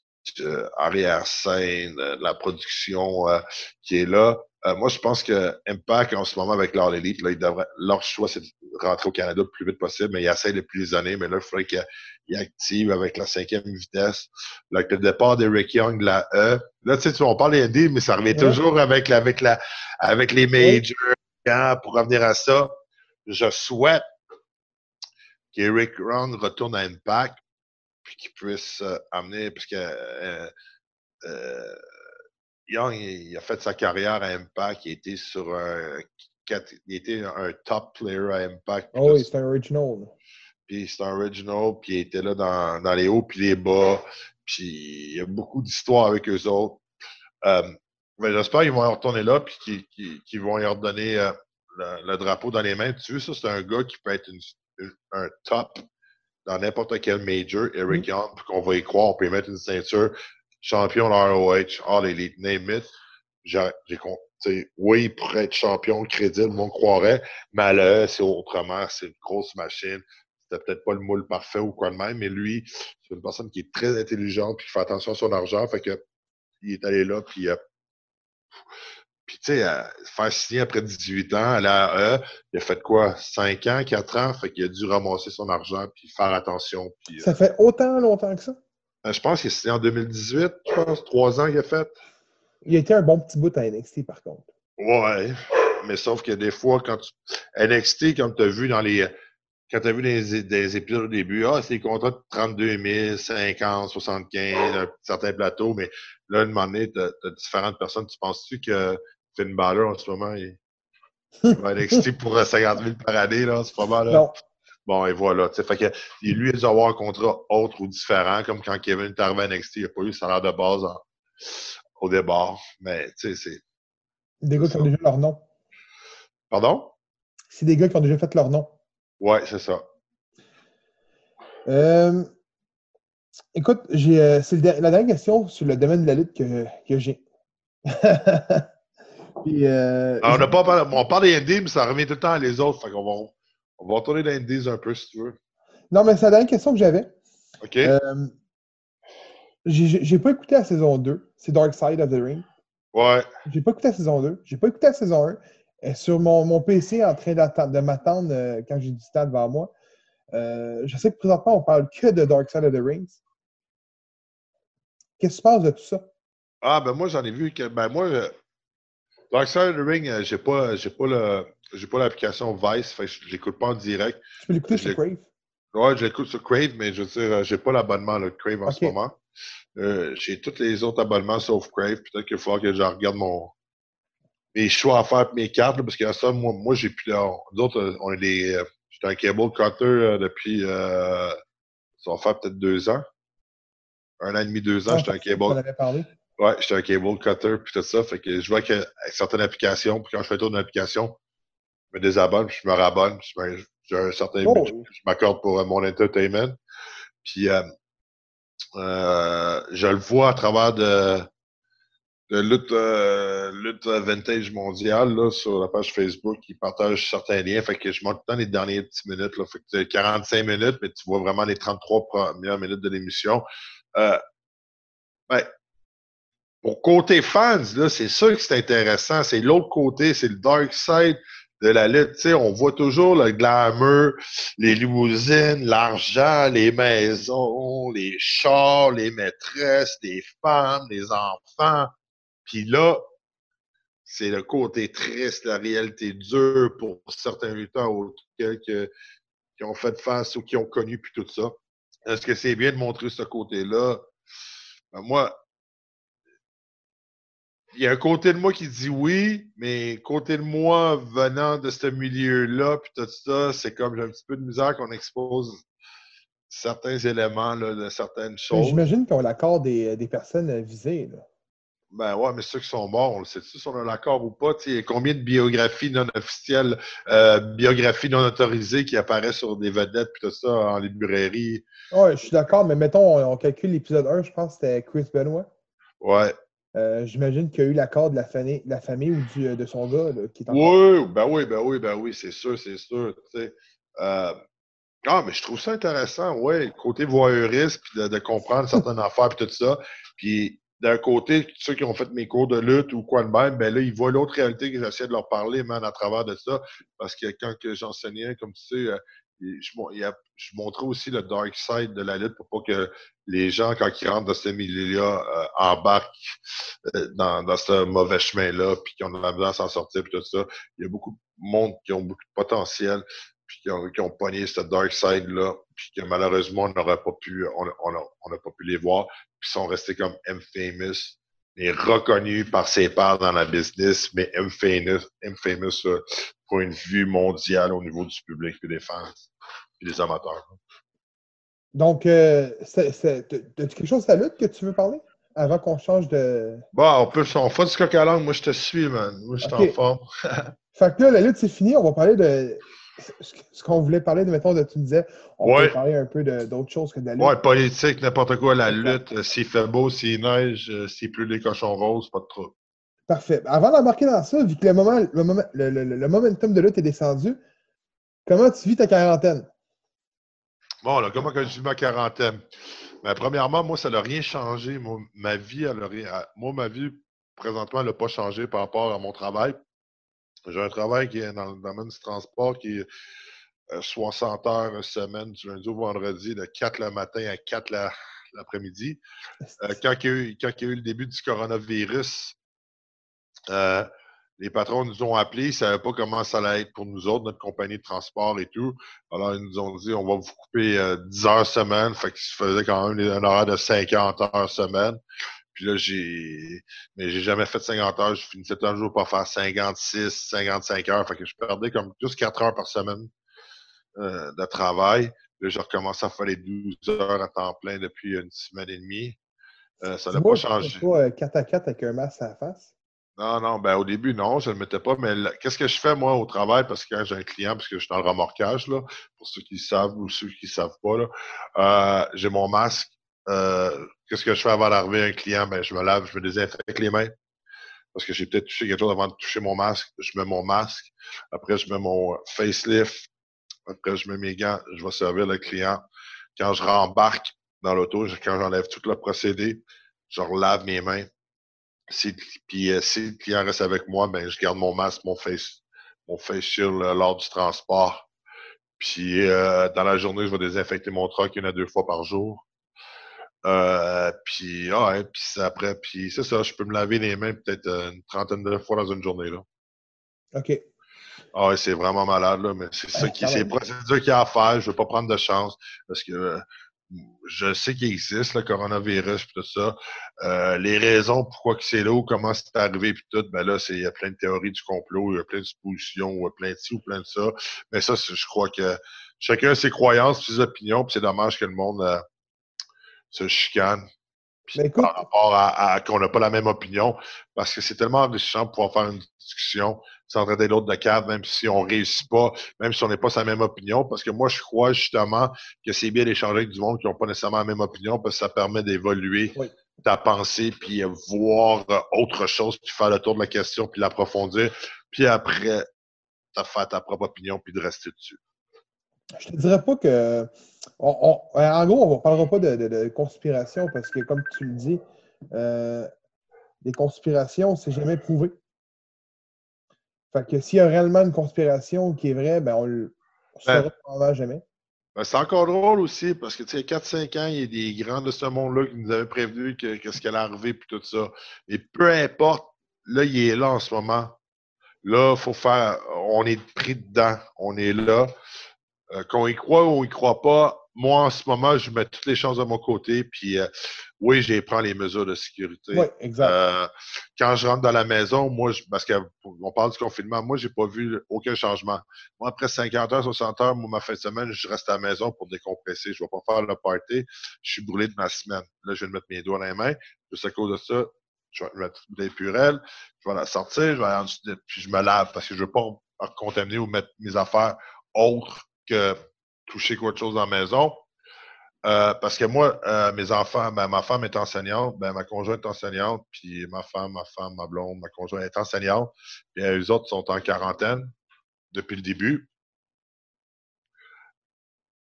arrière-scène, euh, la production euh, qui est là. Euh, moi, je pense que Impact, en ce moment, avec leur Elite, là, ils devraient, leur choix, c'est de rentrer au Canada le plus vite possible, mais ils essayent depuis des années. Mais là, il faudrait qu'ils activent avec la cinquième vitesse. Là, le départ d'Eric Young de la E. Là, tu sais, tu- on parle des ND, mais ça revient Ouais. toujours avec, la, avec, la, avec les majors. Pour revenir à ça, je souhaite qu'Eric Young retourne à Impact puis qu'il puisse euh, amener, parce que euh, euh, Young, il, a fait sa carrière à Impact, il était sur un, il était un top player à Impact. Oh oui, c'est un original. puis c'est un original, puis il était là dans, dans les hauts puis les bas, puis il y a beaucoup d'histoires avec eux autres. Mais j'espère qu'ils vont y retourner là, puis qu'ils vont y redonner euh, le, le drapeau dans les mains. Tu vois, ça, c'est un gars qui peut être une- une- un top dans n'importe quel major, Eric Young, puis qu'on va y croire, on peut y mettre une ceinture, champion de ROH, All Elite, name it. J'ai, oui, il pourrait être champion crédible, on croirait, mais à l'AE, c'est autrement, c'est une grosse machine c'était peut-être pas le moule parfait ou quoi de même, mais lui, c'est une personne qui est très intelligente puis qui fait attention à son argent. Fait que il est allé là, puis, euh, puis tu sais, euh, faire signer après 18 ans à la AE, il a fait quoi? 5 ans, 4 ans? Fait qu'il a dû ramasser son argent puis faire attention. Puis, euh, Ça fait autant longtemps que ça? euh, je pense qu'il a signé en 2018, je pense, 3 ans qu'il a fait. Il a été un bon petit bout à NXT, par contre. Ouais, mais sauf que des fois, quand tu. NXT, comme tu as vu dans les. Quand tu as vu des, des épisodes au début, ah, c'est des contrats de 32 000, 50, 75, un certain plateau, mais là, à un moment donné, tu as, différentes personnes. Tu penses-tu que Finn Balor, en ce moment, il, (laughs) il va NXT pour euh, 50 000 par année, là, c'est pas mal, là? Non. Bon, et voilà. Fait que lui, il doit avoir un contrat autre ou différent, comme quand Kevin est arrivé à NXT, il n'a pas eu le salaire de base en- au départ. Mais, tu sais, c'est. Des gars qui ont déjà leur nom. Pardon? C'est des gars qui ont déjà fait leur nom. Ouais, c'est ça. Euh, écoute, j'ai, euh, c'est la dernière question sur le domaine de la lutte que, que j'ai. (laughs) Puis, euh, Alors, on, pas parlé- on parle des Indies, mais ça revient tout le temps à les autres. Fait qu'on va, on va retourner dans les Indies un peu, si tu veux. Non, mais c'est la dernière question que j'avais. OK? Euh, j'ai, pas écouté la saison 2. C'est Dark Side of the Ring. ouais. J'ai pas écouté la saison 2. J'ai pas écouté la saison 1. Elle est sur mon, mon PC en train de m'attendre euh, quand j'ai du temps devant moi. Je sais que présentement, on parle que de Dark Side of the Rings. Qu'est-ce que tu penses de tout ça? Ah, ben moi, j'en ai vu que. Ben moi, Dark Side Ring, euh, j'ai pas, j'ai pas le. J'ai pas l'application Vice, fait je l'écoute pas en direct. Tu peux l'écouter sur Crave? Ouais, je l'écoute sur Crave, mais je veux dire, euh, j'ai pas l'abonnement de Crave en ce moment. Euh, j'ai tous les autres abonnements sauf Crave. Peut-être qu'il va falloir que je regarde mon, mes choix à faire, mes cartes, parce que ça, moi, moi j'ai plus. Nous autres, on est des. Euh, j'étais un cable cutter euh, depuis. Ça va faire peut-être deux ans. Un an et demi, deux ans, j'étais un cable. On avait parlé. Ouais, j'étais un cable cutter, puis tout ça. Fait que je vois qu'avec certaines applications, puis quand je fais le tour d'une application, je me désabonne, puis je me rabonne, puis j'ai un certain Oh, budget que je m'accorde pour euh, mon entertainment. Puis euh, euh, je le vois à travers de, de lutte, euh, lutte vintage mondiale là, sur la page Facebook. Ils partagent certains liens. Fait que je monte tout le temps les dernières petites minutes. Là. Fait que c'est 45 minutes, mais tu vois vraiment les 33 premières minutes de l'émission. Euh, ben, pour côté fans, c'est sûr que c'est intéressant. C'est l'autre côté, c'est le dark side de la lutte. On voit toujours le glamour, les limousines, l'argent, les maisons, les chars, les maîtresses, les femmes, les enfants. Puis là, c'est le côté triste, la réalité dure pour certains lutteurs auxquels que- qui ont fait face ou qui ont connu puis tout ça. Est-ce que c'est bien de montrer ce côté-là? Ben, moi, il y a un côté de moi qui dit oui, mais côté de moi venant de ce milieu-là, puis tout ça, c'est comme j'ai un petit peu de misère qu'on expose certains éléments là, de certaines choses. J'imagine qu'ils ont l'accord des, des personnes euh, visées. Là. Ben ouais, mais ceux qui sont morts, on le sait-tu si on a l'accord ou pas? Tu sais, combien de biographies non officielles, euh, biographies non autorisées qui apparaissent sur des vedettes puis tout ça en librairie? Ouais, je suis d'accord, mais mettons, on, on calcule l'épisode 1, je pense que c'était Chris Benoit. Ouais. Euh, J'imagine qu'il y a eu l'accord de la famille, la famille ou du, de son gars là, qui est encore. Oui, ben oui, ben oui, ben oui, c'est sûr, c'est sûr. Euh, ah, mais je trouve ça intéressant, ouais, côté voyeuriste, puis de, de comprendre certaines (laughs) affaires, puis tout ça. Puis d'un côté, ceux qui ont fait mes cours de lutte ou quoi de même, ben là, ils voient l'autre réalité que j'essaie de leur parler, man, à travers de ça. Parce que quand que j'enseignais, comme tu sais, euh, je, montrais aussi le dark side de la lutte pour pas que les gens, quand ils rentrent dans ce milieu-là, euh, embarquent euh, dans, dans ce mauvais chemin-là, puis qu'ils ont de la misère à s'en sortir, puis tout ça. Il y a beaucoup de monde qui ont beaucoup de potentiel, puis qui ont, qui pogné ce dark side-là, puis que malheureusement, on n'aurait pas pu, on n'a on pas pu les voir, puis sont restés comme M-Famous, mais reconnus par ses pairs dans la business, mais M-Famous, M-Famous euh, pour une vue mondiale au niveau du public et des fans et des amateurs. Donc, euh, as-tu quelque chose à la lutte que tu veux parler? Avant qu'on change de. Bon, on peut, on fait du coq à. Moi, je te suis, man. Moi, je suis Ok. en forme. (laughs) Fait que là, la lutte, c'est fini. On va parler de ce qu'on voulait parler de, mettons, de, tu me disais, on Ouais. peut parler un peu de- d'autres choses que de la lutte. Ouais, politique, n'importe quoi, la lutte. euh, S'il fait beau, s'il neige, euh, s'il pleut des cochons roses, pas de trouble. Parfait. Avant d'embarquer dans ça, vu que le, moment, le, moment, le, le- le momentum de lutte est descendu, comment tu vis ta quarantaine? Bon, là, comment que je vis ma quarantaine? Ben, premièrement, moi, ça n'a rien changé. Moi, ma vie, elle a moi, ma vie, présentement, elle n'a pas changé par rapport à mon travail. J'ai un travail qui est dans le domaine du transport qui est euh, 60 heures semaine, du lundi au vendredi, de 4 le matin à 4 la- l'après-midi. Euh, quand, quand il y a eu le début du coronavirus, euh, les patrons nous ont appelés, ils ne savaient pas comment ça allait être pour nous autres, notre compagnie de transport et tout. Alors, ils nous ont dit, on va vous couper euh, 10 heures semaine. Fait qu'ils se faisaient quand même un horaire de 50 heures semaine. Puis là, j'ai. Mais j'ai jamais fait 50 heures. Je finissais toujours par faire 56, 55 heures. Fait que je perdais comme plus 4 heures par semaine euh, de travail. Là, j'ai recommencé à faire les 12 heures à temps plein depuis une semaine et demie. Euh, ça n'a pas changé. pas 4 à 4 avec un masque à la face? Non, non, ben au début, non, je ne le mettais pas, mais qu'est-ce que je fais, moi, au travail, parce que quand j'ai un client, parce que je suis dans le remorquage, là, pour ceux qui savent ou ceux qui ne savent pas, euh, j'ai mon masque. Euh, qu'est-ce que je fais avant d'arriver à un client? Ben, je me lave, je me désinfecte les mains. Parce que j'ai peut-être touché quelque chose avant de toucher mon masque. Je mets mon masque. Après, je mets mon facelift. Après, je mets mes gants. Je vais servir le client. Quand je rembarque dans l'auto, quand j'enlève tout le procédé, je relave mes mains. Si, puis euh, si le client reste avec moi, ben, je garde mon masque, mon face, mon face shield là, lors du transport. Puis euh, dans la journée, je vais désinfecter mon truck une à deux fois par jour. Euh, puis ah ouais, puis après, puis c'est ça, je peux me laver les mains peut-être une trentaine de fois dans une journée là. OK. Ah ouais, c'est vraiment malade là, mais c'est ça qui, c'est procédure qu'il y a à faire. Je veux pas prendre de chance parce que je sais qu'il existe, le coronavirus et tout ça. Euh, les raisons pourquoi c'est là ou comment c'est arrivé puis tout, ben là, il y a plein de théories du complot, il y a plein de suppositions, plein de ci ou plein de ça. Mais ça, je crois que chacun a ses croyances, ses opinions, puis c'est dommage que le monde euh, se chicane. Par rapport à, qu'on n'a pas la même opinion, parce que c'est tellement enrichissant de pouvoir faire une discussion sans traiter l'autre de cave, même si on réussit pas, même si on n'est pas sa même opinion, parce que moi, je crois justement que c'est bien d'échanger avec du monde qui n'ont pas nécessairement la même opinion, parce que ça permet d'évoluer ta pensée, puis voir autre chose, puis faire le tour de la question, puis l'approfondir, puis après, te faire ta propre opinion, puis de rester dessus. Je te dirais pas que. En gros, on ne parlera pas de, conspiration parce que, comme tu le dis, euh, les conspirations, c'est jamais prouvé. Fait que s'il y a réellement une conspiration qui est vraie, ben on le saura probablement jamais. Ben, c'est encore drôle aussi, parce que, tu sais, 4-5 ans, il y a des grands de ce monde-là qui nous avaient prévenu que, ce qu'elle allait arriver, puis tout ça. Et peu importe, là, il est là en ce moment. Là, il faut faire. On est pris dedans. On est là. Euh, qu'on y croit ou on y croit pas, moi, en ce moment, je mets toutes les chances de mon côté. Puis, euh, oui, j'ai prends les mesures de sécurité. Oui, exact. Euh, quand je rentre dans la maison, moi, parce qu'on parle du confinement, moi, j'ai pas vu aucun changement. Moi, après 50 heures, 60 heures, moi, ma fin de semaine, je reste à la maison pour décompresser. Je vais pas faire le party. Je suis brûlé de ma semaine. Là, je vais mettre mes doigts dans les mains. Juste à cause de ça, je vais mettre des purelles. Je vais la sortir. Je vais aller puis je me lave parce que je veux pas contaminer ou mettre mes affaires autres que toucher quelque chose dans la maison. Euh, parce que moi, euh, mes enfants, ben, ma femme est enseignante, ben, ma conjointe est enseignante, puis ma femme, ma femme, ma blonde, ma conjointe est enseignante, puis les autres sont en quarantaine depuis le début.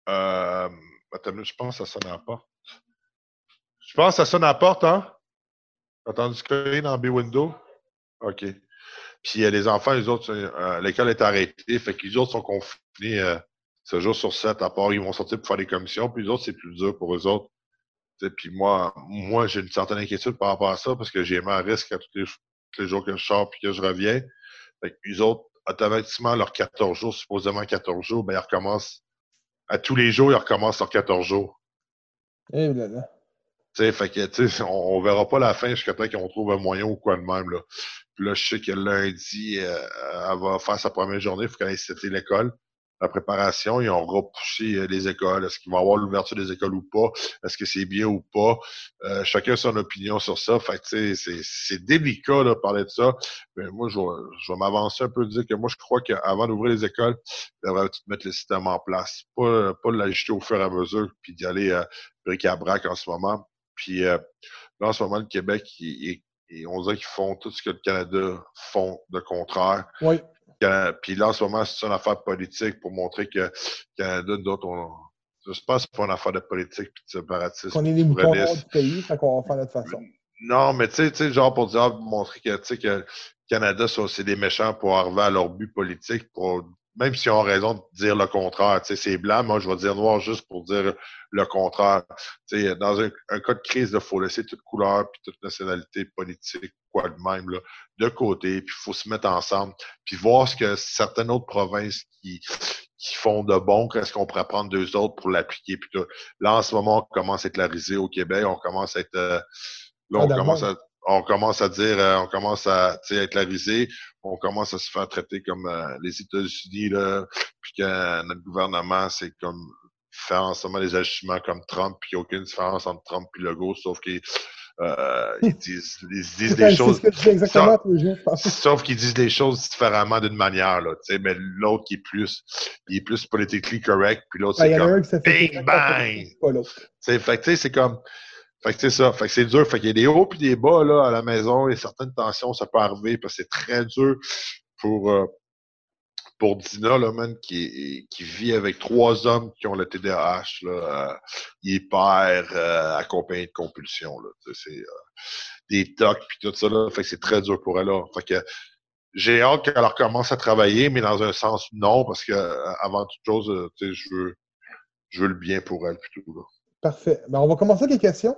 Euh, je pense que ça sonne à la porte. Je pense que ça sonne à la porte, hein? T'as entendu cogner dans B-Window? OK. Puis les enfants, les autres, l'école est arrêtée, fait que les autres sont confinés ce jour sur sept, à part, ils vont sortir pour faire des commissions, puis les autres, c'est plus dur pour eux autres. puis moi, moi j'ai une certaine inquiétude par rapport à ça, parce que j'ai un risque à tous les, jours que je sors puis que je reviens. Fait que autres, automatiquement, leurs 14 jours, supposément 14 jours, ben, ils recommencent. À tous les jours, ils recommencent leurs 14 jours. Et là, là. fait que, on, on verra pas la fin jusqu'à temps qu'on trouve un moyen ou quoi de même. Là. Puis là, je sais que lundi, euh, elle va faire sa première journée, il faut qu'elle ait l'école la préparation, ils ont repoussé euh, les écoles. Est-ce qu'il va y avoir l'ouverture des écoles ou pas? Est-ce que c'est bien ou pas? Euh, chacun a son opinion sur ça. Fait c'est, c'est délicat de parler de ça. Mais moi, je je vais m'avancer un peu, dire que moi, je crois qu'avant d'ouvrir les écoles, il devrait mettre le système en place. Pas, pas l'ajuster au fur et à mesure, puis d'y aller à bric-à-brac en ce moment. Puis euh, là, en ce moment, le Québec, on dirait qu'ils font tout ce que le Canada font de contraire. Oui. Puis là, en ce moment, c'est une affaire politique pour montrer que le Canada, d'autres, on. Je pense que c'est pas une affaire de politique et de séparatisme. On est les moutons du pays, fait qu'on va faire notre façon. Non, mais tu sais, genre pour dire, montrer que, que le Canada, c'est des méchants pour arriver à leur but politique, pour même s'ils ont raison de dire le contraire. Tu sais, c'est blanc, moi, je vais dire noir juste pour dire le contraire. Tu sais, dans un, cas de crise, il faut laisser toute couleur puis toute nationalité politique, quoi de même, là, de côté, puis il faut se mettre ensemble, puis voir ce que certaines autres provinces qui, qui font de bon, qu'est-ce qu'on pourrait prendre deux autres pour l'appliquer. Puis là, en ce moment, on commence à être larisé au Québec, on commence à être... Euh, là, on commence à on commence à dire, euh, on commence à être larisé, on commence à se faire traiter comme euh, les États-Unis, là, puis que notre gouvernement, c'est comme faire en ce moment des ajustements comme Trump, puis aucune différence entre Trump et Legault, sauf qu'ils euh, disent, ils disent (laughs) des choses. sauf, qu'ils disent des choses différemment d'une manière, là, mais l'autre qui est plus, il est plus politically correct, puis l'autre, ben, c'est comme bing bang. Fait c'est comme, fait que c'est ça. Fait que c'est dur. Fait qu'il y a des hauts puis des bas là, à la maison. et certaines tensions, ça peut arriver parce que c'est très dur pour, euh, pour Dina, là, man, qui, vit avec trois hommes qui ont le TDAH. Là, euh, père euh, accompagné de compulsion. Là, c'est euh, des tocs puis tout ça. Là, c'est très dur pour elle. J'ai hâte qu'elle recommence à travailler, mais dans un sens non, parce que avant toute chose, je veux, je veux le bien pour elle. Là. Parfait. Ben, on va commencer avec les questions.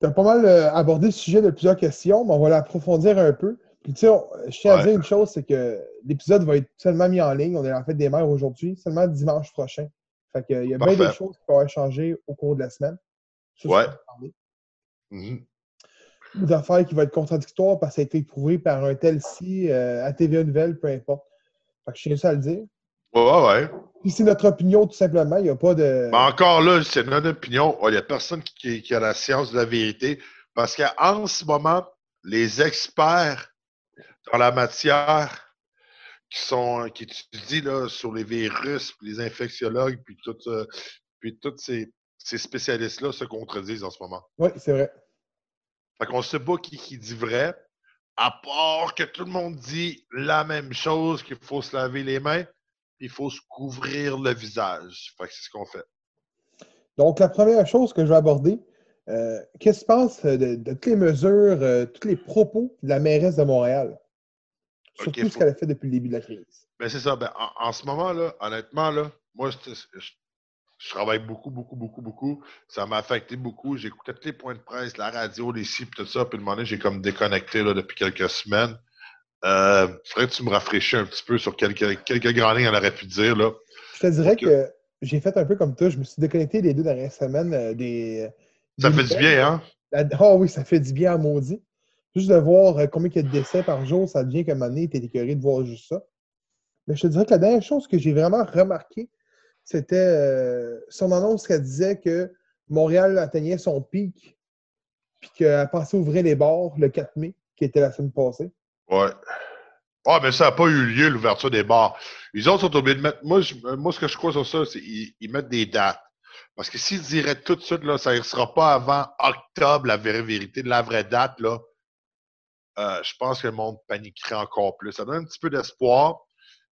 Tu as pas mal euh, abordé le sujet de plusieurs questions, mais on va l'approfondir un peu. Puis, tu sais, je tiens à dire une chose, c'est que l'épisode va être seulement mis en ligne. On est en fait des mères aujourd'hui, seulement dimanche prochain. Fait que, il y a bien des choses qui peuvent changer au cours de la semaine. Ça, Ouais. parler. Mhm. Ou d'affaires qui vont être contradictoires parce que ça a été éprouvé par un tel si euh, à TVA Nouvelle, peu importe. Fait que je tiens ça à le dire. Ouais, ouais, ouais. Puis c'est notre opinion, tout simplement. Il n'y a pas de. Mais encore là, c'est notre opinion. Il n'y a personne qui a la science de la vérité. Parce qu'en ce moment, les experts dans la matière qui sont qui étudient là, sur les virus, puis les infectiologues, puis tout, euh, puis tous ces, ces spécialistes-là se contredisent en ce moment. Oui, c'est vrai. Fait qu'on ne sait pas qui, qui dit vrai, à part que tout le monde dit la même chose, qu'il faut se laver les mains, puis il faut se couvrir le visage. Fait que c'est ce qu'on fait. Donc, la première chose que je vais aborder, euh, qu'est-ce que tu penses de, de toutes les mesures, euh, tous les propos de la mairesse de Montréal? Sur Ok, tout ce faut- qu'elle a fait depuis le début de la crise. Ben, c'est ça. Ben, en, en ce moment, là, honnêtement, là, moi, je, je travaille beaucoup, beaucoup, beaucoup, beaucoup. Ça m'a affecté beaucoup. J'écoutais tous les points de presse, la radio, les sites, tout ça. Puis, le moment j'ai comme déconnecté là, depuis quelques semaines. Euh, faudrait que tu me rafraîchisses un petit peu sur quelques, quelques grandes lignes, on aurait pu dire. Là. Je te dirais que j'ai fait un peu comme toi. Je me suis déconnecté les deux dernières semaines euh, des. Ça des fait du bien, hein? Ah oui, ça fait du bien à maudit. Juste de voir euh, combien il y a de décès par jour, ça devient un moment donné, t'es écœuré de voir juste ça. Mais je te dirais que la dernière chose que j'ai vraiment remarqué, c'était euh, son annonce qu'elle disait que Montréal atteignait son pic, puis qu'elle pensait ouvrir les bars le 4 mai, qui était la semaine passée. Ouais. Ah, mais ça n'a pas eu lieu, l'ouverture des bars. Les autres sont obligés de mettre. Moi, je- moi ce que je crois sur ça, c'est qu'ils ils mettent des dates. Parce que s'ils diraient tout de suite, là, ça ne sera pas avant octobre, la vraie vérité, la vraie date, là, euh, je pense que le monde paniquerait encore plus. Ça donne un petit peu d'espoir.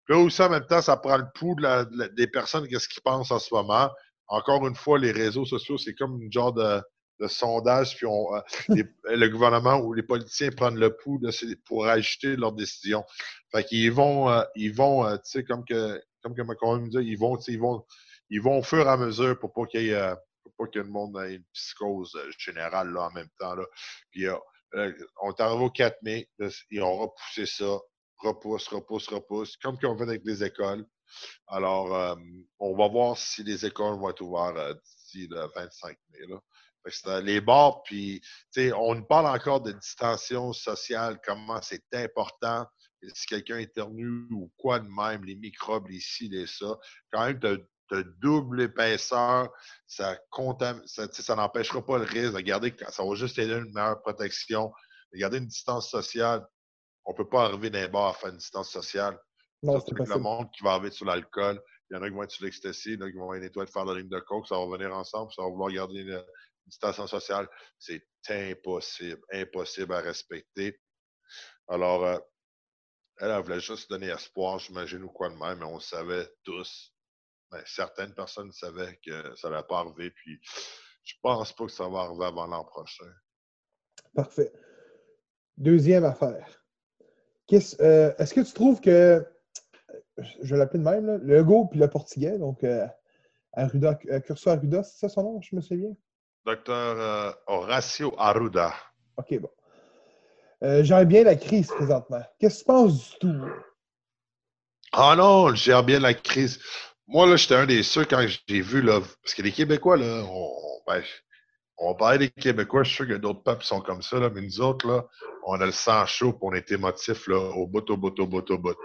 Puis là aussi, en même temps, ça prend le pouls de la- de la- des personnes, qu'est-ce qu'ils pensent en ce moment. Encore une fois, les réseaux sociaux, c'est comme une genre de, de sondage, puis on, euh, (laughs) les- le gouvernement ou les politiciens prennent le pouls de pour ajuster leurs décisions. Fait qu'ils vont, euh, ils vont, tu sais, comme que, comme que Macron me dit, ils vont, ils vont, ils vont au fur et à mesure pour pas qu'il y ait, pour pas que le monde ait une psychose générale là, en même temps. Là. Puis on est arrivé au 4 mai, ils ont repoussé ça, repousse, repousse, repousse, comme qu'on fait avec les écoles. Alors, euh, on va voir si les écoles vont être ouvertes euh, d'ici le 25 mai. Là. Euh, les bars, puis, tu sais, on parle encore de distanciation sociale, comment c'est important. Et si quelqu'un éternue ou quoi de même, les microbes, les ci, les ça, quand même, de, de double épaisseur, ça ça, n'empêchera pas le risque de garder, ça va juste aider une meilleure protection, de garder une distance sociale. On ne peut pas arriver les bars à faire une distance sociale. Non, c'est le monde qui va arriver sur l'alcool. Il y en a qui vont être sur l'ecstasy, il y en a qui vont être nettoyer de faire de la ligne de coke, ça va venir ensemble, ça va vouloir garder une, une distanciation sociale. C'est impossible, impossible à respecter. Alors, euh, elle, elle voulait juste donner espoir, j'imagine, ou quoi de même, mais on savait tous. Ben, certaines personnes savaient que ça n'allait pas arriver, puis je pense pas que ça va arriver avant l'an prochain. Parfait. Deuxième affaire. Euh, Est-ce que tu trouves que, je vais l'appeler de même, là, le Go puis le Portugais, donc euh, Arruda, euh, Curso Arruda, c'est ça son nom, je me souviens? Docteur euh, Horacio Arruda. OK, bon. J'aime bien la crise présentement. Qu'est-ce que tu penses du tout? Ah non, gère bien la crise. Moi, là, j'étais un des ceux quand j'ai vu, là, parce que les Québécois, là, on, ben, on parlait des Québécois, je suis sûr que d'autres peuples sont comme ça, là, mais nous autres, là, on a le sang chaud, puis on est émotifs, là, au bout, au bout, au bout, au bout.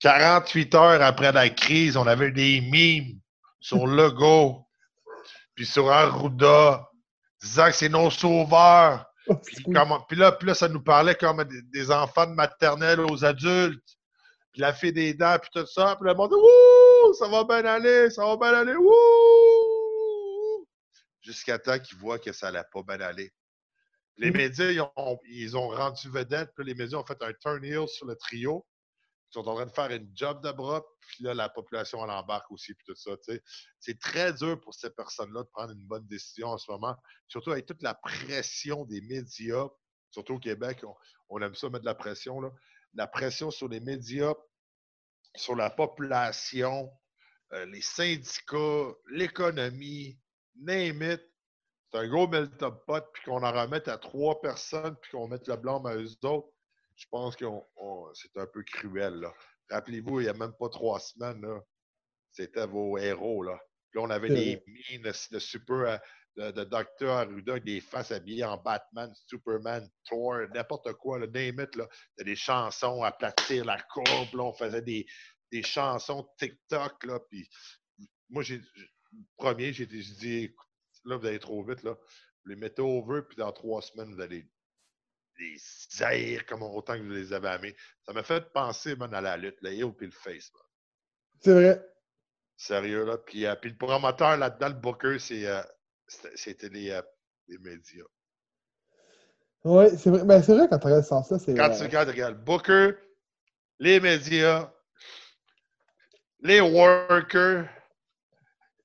48 heures après la crise, on avait des mimes sur (laughs) Legault, puis sur Arruda, disant que c'est nos sauveurs. Puis, comment- puis là, puis là, ça nous parlait comme des, des enfants de maternelle aux adultes. Puis la fille des dents, puis tout ça. Puis le monde, wouh, ça va bien aller, ça va bien aller, wouh! Jusqu'à temps qu'ils voient que ça n'allait pas bien aller. Les Mhm. médias, ils ont, ils ont rendu vedette, puis les médias ont fait un turn heel sur le trio. Ils sont en train de faire une job de bras, puis là, la population, elle embarque aussi, puis tout ça. C'est très dur pour ces personnes-là de prendre une bonne décision en ce moment surtout avec toute la pression des médias, surtout au Québec, on, on aime ça mettre de la pression, là. la pression sur les médias, sur la population, euh, les syndicats, l'économie, name it. C'est un gros melt-up pot, puis qu'on en remette à trois personnes, puis qu'on mette le blâme à eux autres. Je pense que c'est un peu cruel. Rappelez-vous, il n'y a même pas trois semaines, c'était vos héros. Là. Puis là, on avait des mines de, de super. De, de Dr. Arruda avec des faces habillées en Batman, Superman, Thor, n'importe quoi, là, name it, là. Des chansons, aplatir la courbe, là, on faisait des, des chansons TikTok, là, puis moi, j'ai, premier, j'ai dit, là, vous allez trop vite, là, vous les mettez over, puis dans trois semaines, vous allez les haïr comme autant que vous les avez aimés. Ça m'a fait penser, man, à la lutte, le heel puis le face. C'est vrai. Sérieux, là. Puis, euh, puis le promoteur là-dedans, le booker, c'est, euh, c'était, les, euh, les médias. Oui, c'est vrai. Ben, c'est vrai quand tu regardes sens-là, c'est Quand tu regardes, regarde, Booker, les médias, les workers,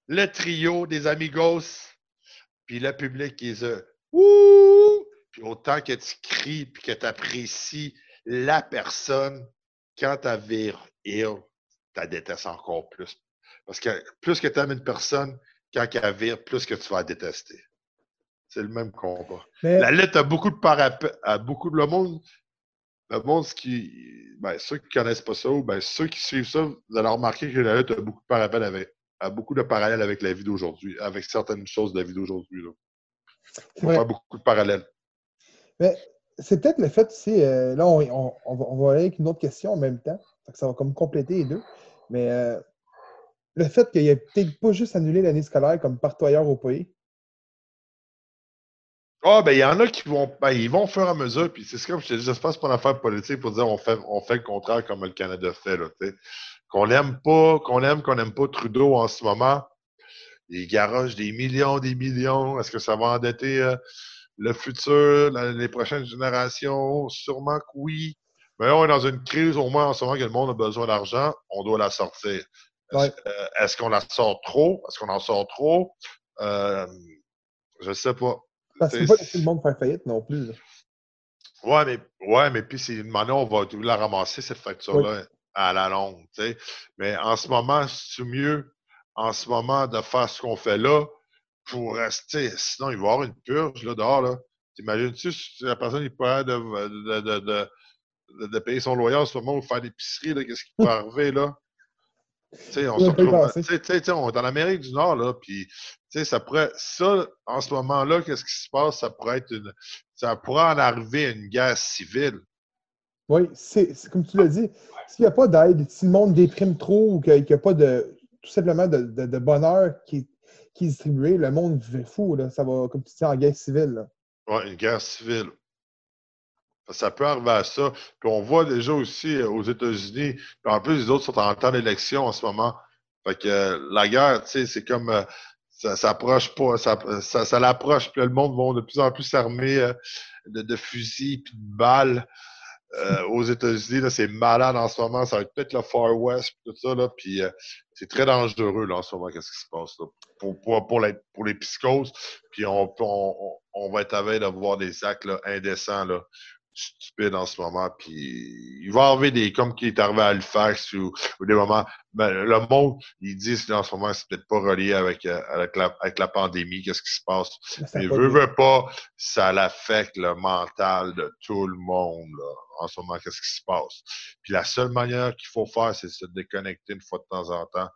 le trio des amigos, puis le public qui est euh, Ouh! Puis autant que tu cries puis que tu apprécies la personne, quand tu vire ill, tu la détestes encore plus. Parce que plus que tu aimes une personne, quand elle vire, plus que tu vas la détester. C'est le même combat. Mais, La lutte a beaucoup de parapet, a beaucoup de le monde. Le monde qui. Ben, ceux qui connaissent pas ça, ou ben, ceux qui suivent ça, vous allez remarquer que la lutte a beaucoup de parallèles avec, a beaucoup de parallèles avec la vie d'aujourd'hui, avec certaines choses de la vie d'aujourd'hui. On va faire beaucoup de parallèles. Mais c'est peut-être le fait aussi, euh, là, on, on- on va, on va aller avec une autre question en même temps. Ça va comme compléter les deux. Mais euh, le fait qu'il ait peut-être pas juste annulé l'année scolaire comme partout ailleurs au pays? Ah, ben, il y en a qui vont. Ben, ils vont et à mesure, puis c'est comme je te dis, se passe pour une affaire politique pour dire on fait, on fait le contraire comme le Canada fait. Qu'on l'aime pas, qu'on aime, qu'on n'aime pas Trudeau en ce moment. Il garoche des millions, des millions. Est-ce que ça va endetter euh, le futur, les prochaines générations? Sûrement que oui. Mais on est dans une crise au moins en ce moment que le monde a besoin d'argent, on doit la sortir. Ouais. euh, est-ce qu'on la sort trop? Est-ce qu'on en sort trop? Euh, je sais pas. Parce qu'il faut pas laisser le monde faire faillite non plus. là. Ouais, mais, ouais, mais puis c'est une manière, on va la ramasser, cette facture-là, à la longue. Mais en ce moment, c'est mieux, en ce moment, de faire ce qu'on fait là pour rester. Sinon, il va y avoir une purge, là, dehors, là. T'imagines-tu si la personne, il pourrait de, de, de, de, de- de payer son loyer en ce moment ou faire l'épicerie, qu'est-ce qui peut arriver, là? On se retrouve, penser. tu sais, tu sais, tu sais, on est en Amérique du Nord, là, puis, tu sais, ça pourrait, ça, en ce moment-là, qu'est-ce qui se passe? Ça pourrait être une, ça pourrait en arriver à une guerre civile. Oui, c'est comme tu l'as dit. S'il n'y a pas d'aide, si le monde déprime trop ou qu'il n'y a pas de tout simplement de, de- de bonheur qui, est- qui est distribué, le monde vit fou. Là. Ça va, comme tu dis, en guerre civile. Ouais, une guerre civile. Ça peut arriver à ça. Puis on voit déjà aussi euh, aux États-Unis, en plus, les autres sont en temps d'élection en ce moment. Fait que euh, la guerre, tu sais, c'est comme euh, ça s'approche pas, ça, ça, l'approche, puis le monde va de plus en plus s'armer de, fusils puis de balles. Aux États-Unis, c'est malade en ce moment. Ça va être peut-être le Far West, puis tout ça, là. Puis c'est très dangereux, là, en ce moment, qu'est-ce qui se passe, là. Pour, pour, pour, les, pour les psychoses. Puis on, on, on- on va être à veille de voir des actes là, indécents, là, stupides en ce moment. Puis il va avoir des, comme qui est arrivé à Halifax ou, ou des moments. Ben, le monde, ils disent là, en ce moment, c'est peut-être pas relié avec, euh, avec, la, avec la pandémie, qu'est-ce qui se passe. Mais veut, veut pas, ça l'affecte le mental de tout le monde, là, en ce moment, qu'est-ce qui se passe. Puis la seule manière qu'il faut faire, c'est se déconnecter une fois de temps en temps,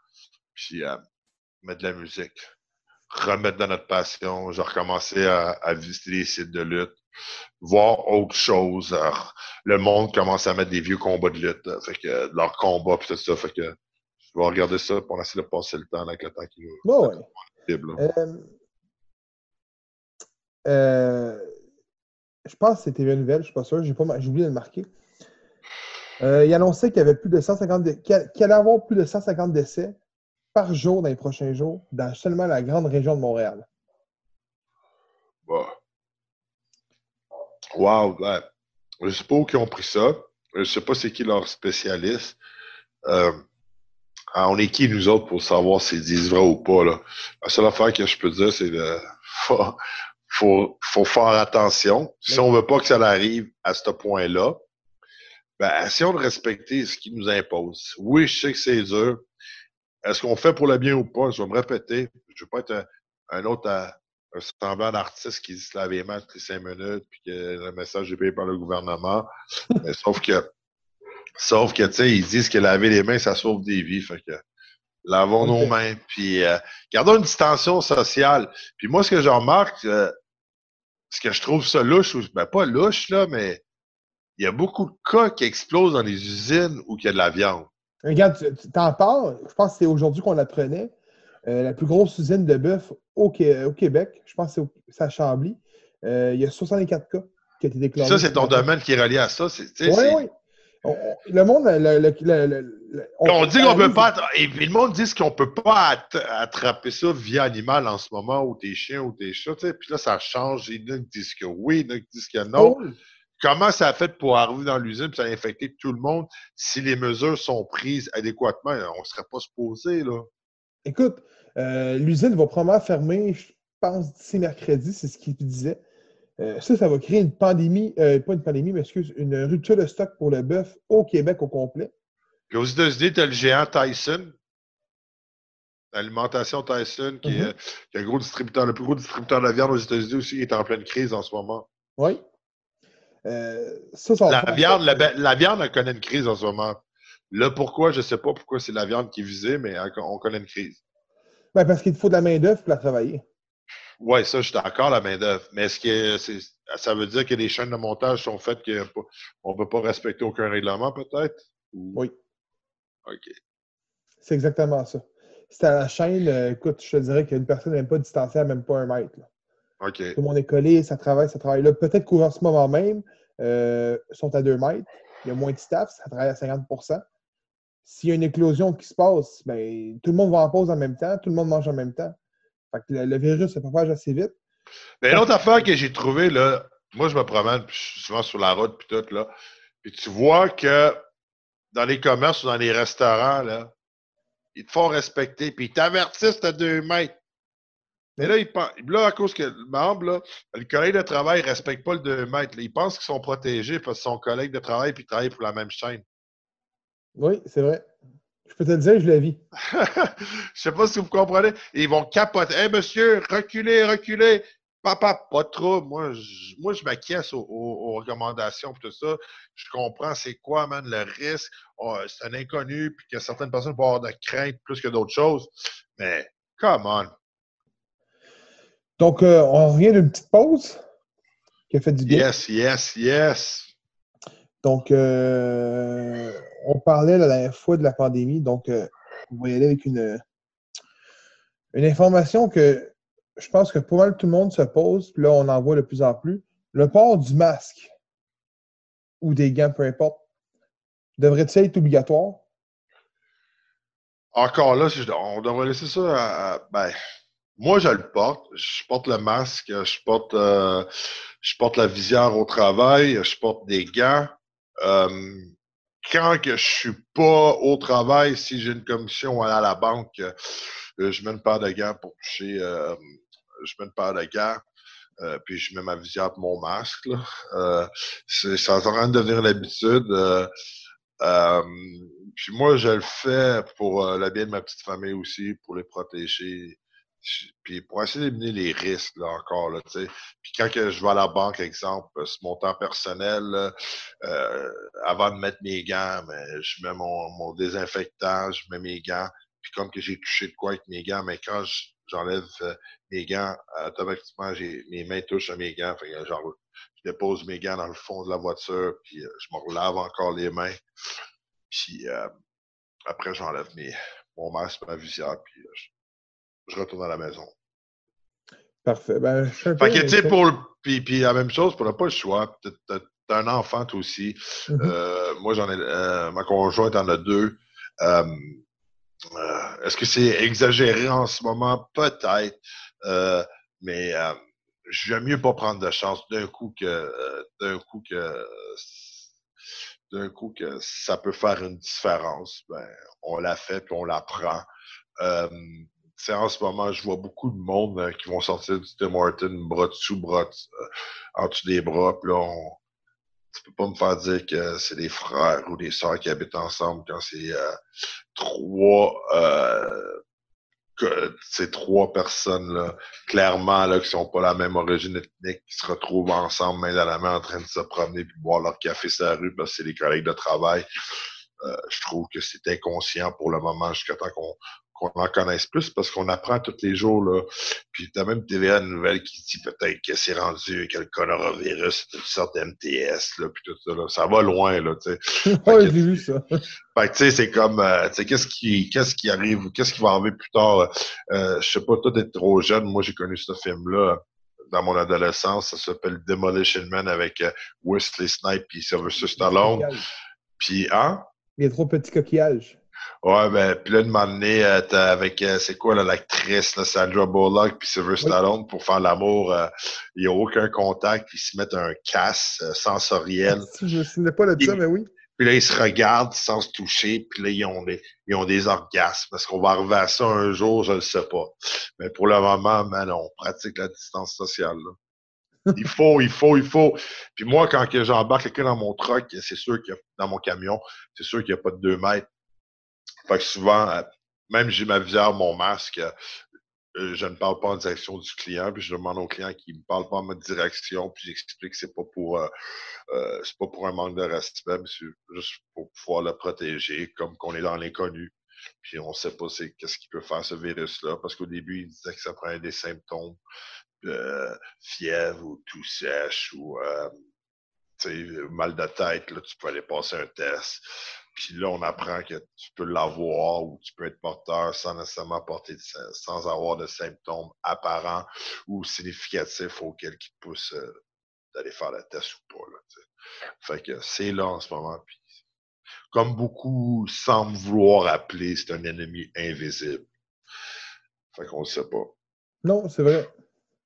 puis euh, mettre de la musique, remettre dans notre passion, genre recommencer à, à visiter les sites de lutte, voir autre chose. euh, le monde commence à mettre des vieux combats de lutte, euh, fait que euh, leurs combats, puis tout ça, fait que je vais regarder ça pour essayer de passer le temps avec le temps qui nous ouais. là. Euh, euh, je pense que c'était une nouvelle, je suis pas sûr, j'ai pas j'ai oublié de le marquer. Euh, il annonçait qu'il y avait plus de 150 dé- qu'il allait avoir plus de 150 décès par jour dans les prochains jours dans seulement la grande région de Montréal. Bah. Wow, ben, je sais pas où ils ont pris ça. Je sais pas c'est qui leur spécialiste. Euh, on est qui nous autres pour savoir s'ils disent vrai ou pas, là? La seule affaire que je peux dire, c'est de (laughs) faut, faut, faut faire attention. Si on veut pas que ça arrive à ce point-là, ben, essayons de respecter ce qu'ils nous imposent. Oui, je sais que c'est dur. Est-ce qu'on fait pour le bien ou pas? Je vais me répéter. Je veux pas être un, un autre euh, un semblant d'artiste qui se lave les mains toutes les cinq minutes puis que le message est payé par le gouvernement. Mais sauf que, sauf que, tu sais, ils disent que laver les mains, ça sauve des vies. Fait que, Lavons nos mains, puis euh, gardons une distension sociale. Puis moi, ce que je remarque, euh, ce que je trouve ça louche, ou ben pas louche, là, mais il y a beaucoup de cas qui explosent dans les usines où il y a de la viande. Regarde, tu t'en parles, je pense que c'est aujourd'hui qu'on l'apprenait. Euh, la plus grosse usine de bœuf au, Qué- au Québec, je pense que c'est à Chambly. Euh, il y a 64 cas qui ont été déclarés. Ça, c'est ton domaine qui est relié à ça. Oui, oui. On- Le monde, le, le- le- On dit qu'on peut pas. Et puis le monde dit qu'on peut pas att- attraper ça via animal en ce moment, ou tes chiens, ou tes chats. Puis là, ça change. Il y en a qui disent que oui, il y en a qui disent que non. Oh, Comment ça a fait pour arriver dans l'usine et ça a infecté tout le monde si les mesures sont prises adéquatement? On ne serait pas supposé, là. Écoute, euh, l'usine va probablement fermer, je pense, d'ici mercredi, c'est ce qu'il disait. Euh, ça, ça va créer une pandémie, euh, pas une pandémie, mais excuse, une rupture de stock pour le bœuf au Québec au complet. Puis aux États-Unis, tu as le géant Tyson. L'alimentation Tyson, qui, est, Mhm. euh, qui est un gros distributeur, le plus gros distributeur de la viande aux États-Unis aussi, qui est en pleine crise en ce moment. Oui. Euh, ça, ça va La viande, la, viande, elle connaît une crise en ce moment. Là, pourquoi, je ne sais pas pourquoi c'est la viande qui est visée, mais on connaît une crise. Ben, parce qu'il te faut de la main-d'œuvre pour la travailler. Oui, ça, je suis d'accord, la main-d'œuvre. Mais est-ce que c'est, ça veut dire que les chaînes de montage sont faites qu'on ne peut pas respecter aucun règlement, peut-être? Ou- Oui. OK. C'est exactement ça. Si à la chaîne, euh, écoute, je te dirais qu'une personne n'est même pas distanciée à même pas un mètre. là. OK. Tout le monde est collé, ça travaille, ça travaille là. Peut-être qu'en ce moment même, euh, sont à 2 mètres. Il y a moins de staff, ça travaille à 50 S'il y a une éclosion qui se passe, ben, tout le monde va en pause en même temps, tout le monde mange en même temps. Fait le, virus se propage assez vite. Mais l'autre affaire que j'ai trouvée, moi, je me promène, je suis souvent sur la route, puis tout, là. Tu vois que dans les commerces ou dans les restaurants, là, ils te font respecter, puis ils t'avertissent à deux mètres. Mais là, ils là, à cause que le membre, là, le collègue de travail ne respecte pas le 2 mètres. Ils pensent qu'ils sont protégés parce que son collègue de travail puis ils travaillent pour la même chaîne. Oui, c'est vrai. Je peux te le dire, je le vis. (laughs) Je sais pas si vous comprenez. Ils vont capoter. Hey, monsieur, reculez, reculez. Papa, pas trop. Moi, je, moi, je m'acquiesce aux, aux- aux recommandations et tout ça. Je comprends c'est quoi, man, le risque. Oh, c'est un inconnu, puis que certaines personnes peuvent avoir de crainte plus que d'autres choses. Mais, come on. Donc, euh, on revient d'une petite pause qui a fait du bien. Yes, yes, yes. Donc, euh, on parlait la dernière fois de la pandémie, donc euh, on va y aller avec une, une information que je pense que pas mal tout le monde se pose, puis là, on en voit de plus en plus. Le port du masque ou des gants, peu importe, devrait-il être obligatoire? Encore là, on devrait laisser ça à- ben, moi je le porte. Je porte le masque, je porte euh, je porte la visière au travail, je porte des gants. Quand que je suis pas au travail, si j'ai une commission à la banque, euh, je mets une paire de gants pour toucher, euh, je mets une paire de gants. euh, puis je mets ma visière et mon masque. Là. Euh, ça en de devenir l'habitude. euh, puis moi, je le fais pour euh, le bien de ma petite famille aussi, pour les protéger. Puis pour essayer d'éliminer les risques, là, encore, là, tu sais. Puis quand que je vais à la banque, exemple, euh, sur mon temps personnel, là, euh, avant de mettre mes gants, mais je mets mon, mon désinfectant, je mets mes gants. Puis comme que j'ai touché de quoi avec mes gants, mais quand je- j'enlève euh, mes gants, automatiquement, mes mains touchent à mes gants. Fait que genre, je dépose mes gants dans le fond de la voiture, puis euh, je me relave encore les mains. Puis euh, après, j'enlève mes, mon masque, ma visière, puis euh, je retourne à la maison. Parfait. Ben, je Fait que, tu sais, pour le- puis, puis la même chose, pour le pas le choix. T'as- un enfant, toi aussi. Mhm. Euh, moi, j'en ai, euh, ma conjointe en a deux. Euh, Est-ce que c'est exagéré en ce moment? Peut-être. Mais j'aime mieux pas prendre de chance d'un coup que d'un coup que d'un coup que ça peut faire une différence. Ben, on l'a fait puis on la prend. Sais, en ce moment, je vois beaucoup de monde euh, qui vont sortir du Tim Horton, bras dessous, bras euh, en dessous des bras. Puis là, tu peux pas me faire dire que c'est des frères ou des sœurs qui habitent ensemble quand c'est euh, trois trois personnes là, clairement là, qui sont pas la même origine ethnique, qui se retrouvent ensemble main dans la main en train de se promener puis boire leur café sur la rue parce que c'est des collègues de travail. Je trouve que c'est inconscient pour le moment jusqu'à temps qu'on qu'on en connaisse plus parce qu'on apprend tous les jours. Là. Puis t'as même TVA Nouvelle qui dit peut-être que c'est rendu que le coronavirus, une sorte d'MTS, là, puis tout ça. Là. Ça va loin, là, tu sais. (laughs) ouais, j'ai vu ça. (laughs) Fait que, tu sais, c'est comme, euh, tu sais, qu'est-ce qui, qu'est-ce qui arrive, qu'est-ce qui va arriver plus tard? Euh, je sais pas, toi, d'être trop jeune, moi, j'ai connu ce film-là dans mon adolescence. Ça s'appelle Demolition Man avec euh, Wesley Snipes et Sylvester Stallone. Puis, hein? Il y a trop petits coquillages. Ouais, ben, puis là, de m'emmener euh, avec, euh, c'est quoi, l'actrice, Sandra Bullock, puis Sylvester Stallone, pour faire l'amour, euh, il n'y a aucun contact, ils se mettent un casse sensoriel. Je ne souvenais pas de ça, mais oui. Puis là, ils se regardent sans se toucher, puis là, ils ont des, ils ont des orgasmes. Est-ce qu'on va arriver à ça un jour? Je ne sais pas. Mais pour le moment, man, on pratique la distance sociale, là. Il faut, il faut, il faut. Puis moi, quand j'embarque quelqu'un dans mon truck, c'est sûr qu'il dans mon camion, c'est sûr qu'il n'y a pas de deux mètres. Fait que souvent, euh, même j'ai ma visière, mon masque, euh, je ne parle pas en direction du client, puis je demande au client qu'il ne me parle pas en ma direction, puis j'explique que c'est pas pour euh, c'est pas pour un manque de respect, mais c'est juste pour pouvoir le protéger, comme qu'on est dans l'inconnu. Puis on ne sait pas qu'est-ce qui peut faire ce virus-là, parce qu'au début, il disait que ça prenait des symptômes de fièvre ou tout sèche ou mal de tête, là, tu peux aller passer un test. Puis là, on apprend que tu peux l'avoir ou tu peux être porteur sans nécessairement porter, sans avoir de symptômes apparents ou significatifs auxquels qui te poussent euh, d'aller faire le test ou pas. Là, fait que c'est là en ce moment. Puis, comme beaucoup semblent vouloir appeler, c'est un ennemi invisible. Fait qu'on ne sait pas. Non, c'est vrai.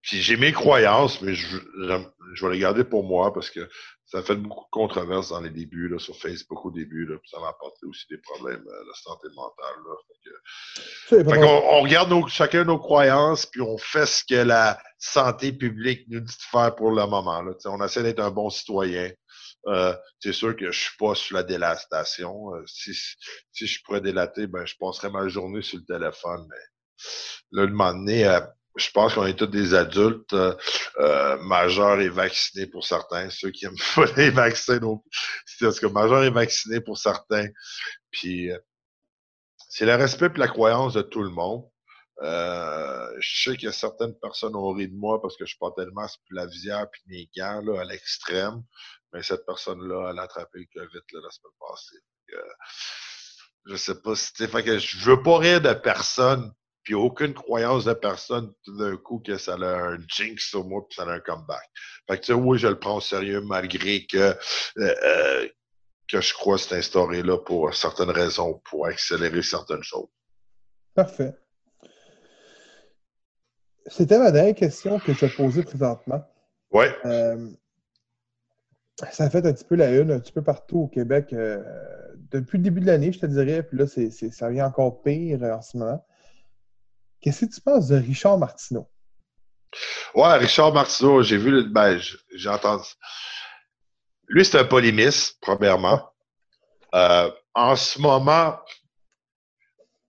Puis j'ai mes croyances, mais je, je, vais les garder pour moi parce que ça a fait beaucoup de controverses dans les débuts, là, sur Facebook au début, là, puis ça m'a apporté aussi des problèmes euh, de santé mentale. Là, fait que, on, regarde nos, chacun nos croyances, puis on fait ce que la santé publique nous dit de faire pour le moment. Là, on essaie d'être un bon citoyen. Euh, c'est sûr que je suis pas sur la délatation. Euh, si, si je pourrais délater, ben je passerais ma journée sur le téléphone, mais là, le moment donné, euh, je pense qu'on est tous des adultes euh, euh, majeurs et vaccinés pour certains. Ceux qui aiment (laughs) pas les vaccins, donc c'est ce que majeurs et vaccinés pour certains. Puis euh, c'est le respect et la croyance de tout le monde. Euh, je sais qu'il y a certaines personnes ont ri de moi parce que je portais le masque puis la visière puis mes gants là, à l'extrême. Mais cette personne-là, elle a attrapé le COVID là, la semaine passée. Euh, je sais pas si fait que je veux pas rire de personne puis aucune croyance de personne tout d'un coup que ça a un jinx sur moi puis ça a un comeback. Fait que tu sais, oui, je le prends au sérieux malgré que euh, euh, que je crois c'est instauré là pour certaines raisons, pour accélérer certaines choses. Parfait. C'était ma dernière question que je posais présentement. Oui. Euh, ça fait un petit peu la une, un petit peu partout au Québec. depuis le début de l'année, je te dirais, puis là, c'est, ça vient encore pire en ce moment. Qu'est-ce que tu penses de Richard Martineau? Ouais, Richard Martineau, j'ai vu, ben, j'ai entendu. Lui, c'est un polémiste, premièrement. Euh, en ce moment,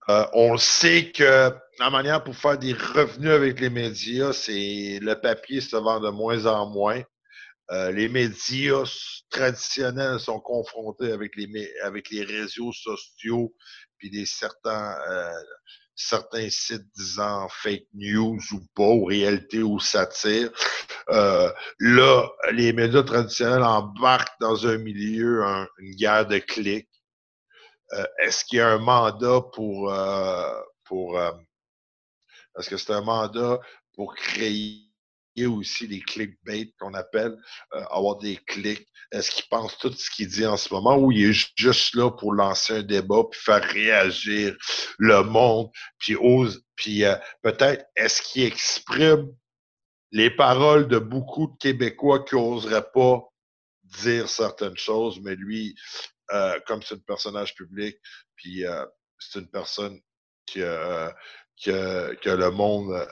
euh, on sait que la manière pour faire des revenus avec les médias, c'est le papier se vend de moins en moins. Euh, les médias traditionnels sont confrontés avec les, avec les réseaux sociaux puis des certains certains sites disant fake news ou pas, ou réalité ou satire. Euh, là, les médias traditionnels embarquent dans un milieu, une guerre de clics. Euh, est-ce qu'il y a un mandat pour... Euh, pour est-ce que c'est un mandat pour créer y a aussi les clickbait qu'on appelle, euh, avoir des clics. Est-ce qu'il pense tout ce qu'il dit en ce moment ou il est juste là pour lancer un débat puis faire réagir le monde, puis ose, puis euh, peut-être est-ce qu'il exprime les paroles de beaucoup de Québécois qui n'oseraient pas dire certaines choses, mais lui, euh, comme c'est un personnage public, puis c'est une personne qui, qui, que le monde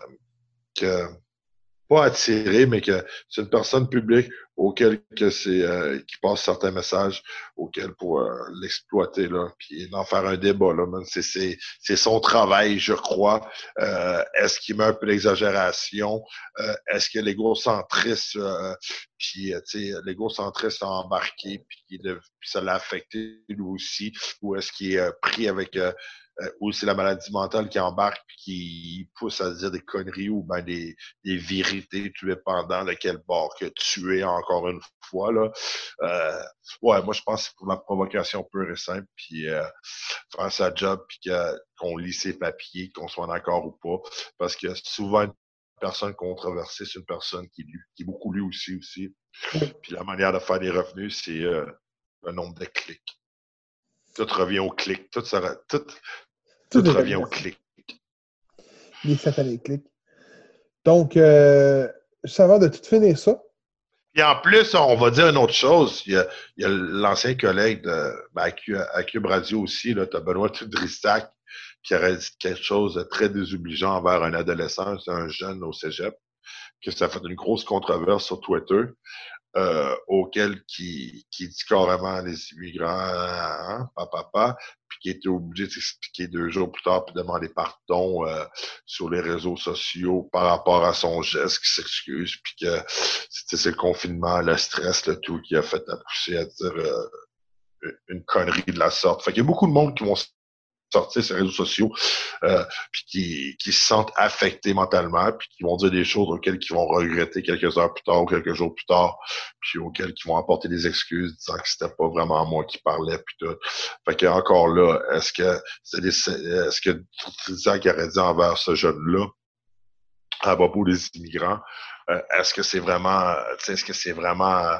que pas attiré, mais que c'est une personne publique auquel que c'est euh, qui passe certains messages auquel pour euh, l'exploiter là, puis d'en faire un débat là. C'est c'est son travail, je crois. Euh, est-ce qu'il met un peu d'exagération? Est-ce que l'égocentrisme puis tu sais l'égocentrisme a embarqué puis, puis ça l'a affecté lui aussi? Ou est-ce qu'il est pris avec euh, ou c'est la maladie mentale qui embarque puis qui pousse à dire des conneries ou ben des, des vérités, tu es pendant de quel bord que tu es encore une fois. Là. Euh, ouais, moi je pense que c'est pour la provocation pure et simple, puis euh, faire sa job, puis qu'on lit ses papiers, qu'on soit d'accord ou pas. Parce que souvent une personne controversée, c'est une personne qui, qui est beaucoup lu aussi aussi. Puis la manière de faire des revenus, c'est euh, le nombre de clics. Tout revient au clic. Tout, tout, tout, revient au clic. Les satanés clics. Donc, euh, ça va de tout finir ça. Et en plus, on va dire une autre chose. Il y a, l'ancien collègue de ben, à Cube Radio aussi, tu as Benoît Tudristac, qui aurait dit quelque chose de très désobligeant envers un adolescent, un jeune au cégep, que ça a fait une grosse controverse sur Twitter euh, auquel qui, qui dit carrément les immigrants, hein, papa, puis qui était obligé de s'expliquer deux jours plus tard puis demander pardon euh, sur les réseaux sociaux par rapport à son geste, qui s'excuse, puis que c'était le confinement, le stress, le tout qui a fait à pousser à dire euh, une connerie de la sorte. Fait qu'il y a beaucoup de monde qui vont sortir les réseaux sociaux, euh, puis qui, qui, se sentent affectés mentalement, puis qui vont dire des choses auxquelles ils vont regretter quelques heures plus tard ou quelques jours plus tard, puis auxquelles ils vont apporter des excuses disant que c'était pas vraiment moi qui parlais, puis tout. Fait que encore là, est-ce que c'est est-ce que Tristan qui aurait dit envers ce jeune-là à propos des immigrants, euh, est-ce que c'est vraiment, est-ce que c'est vraiment,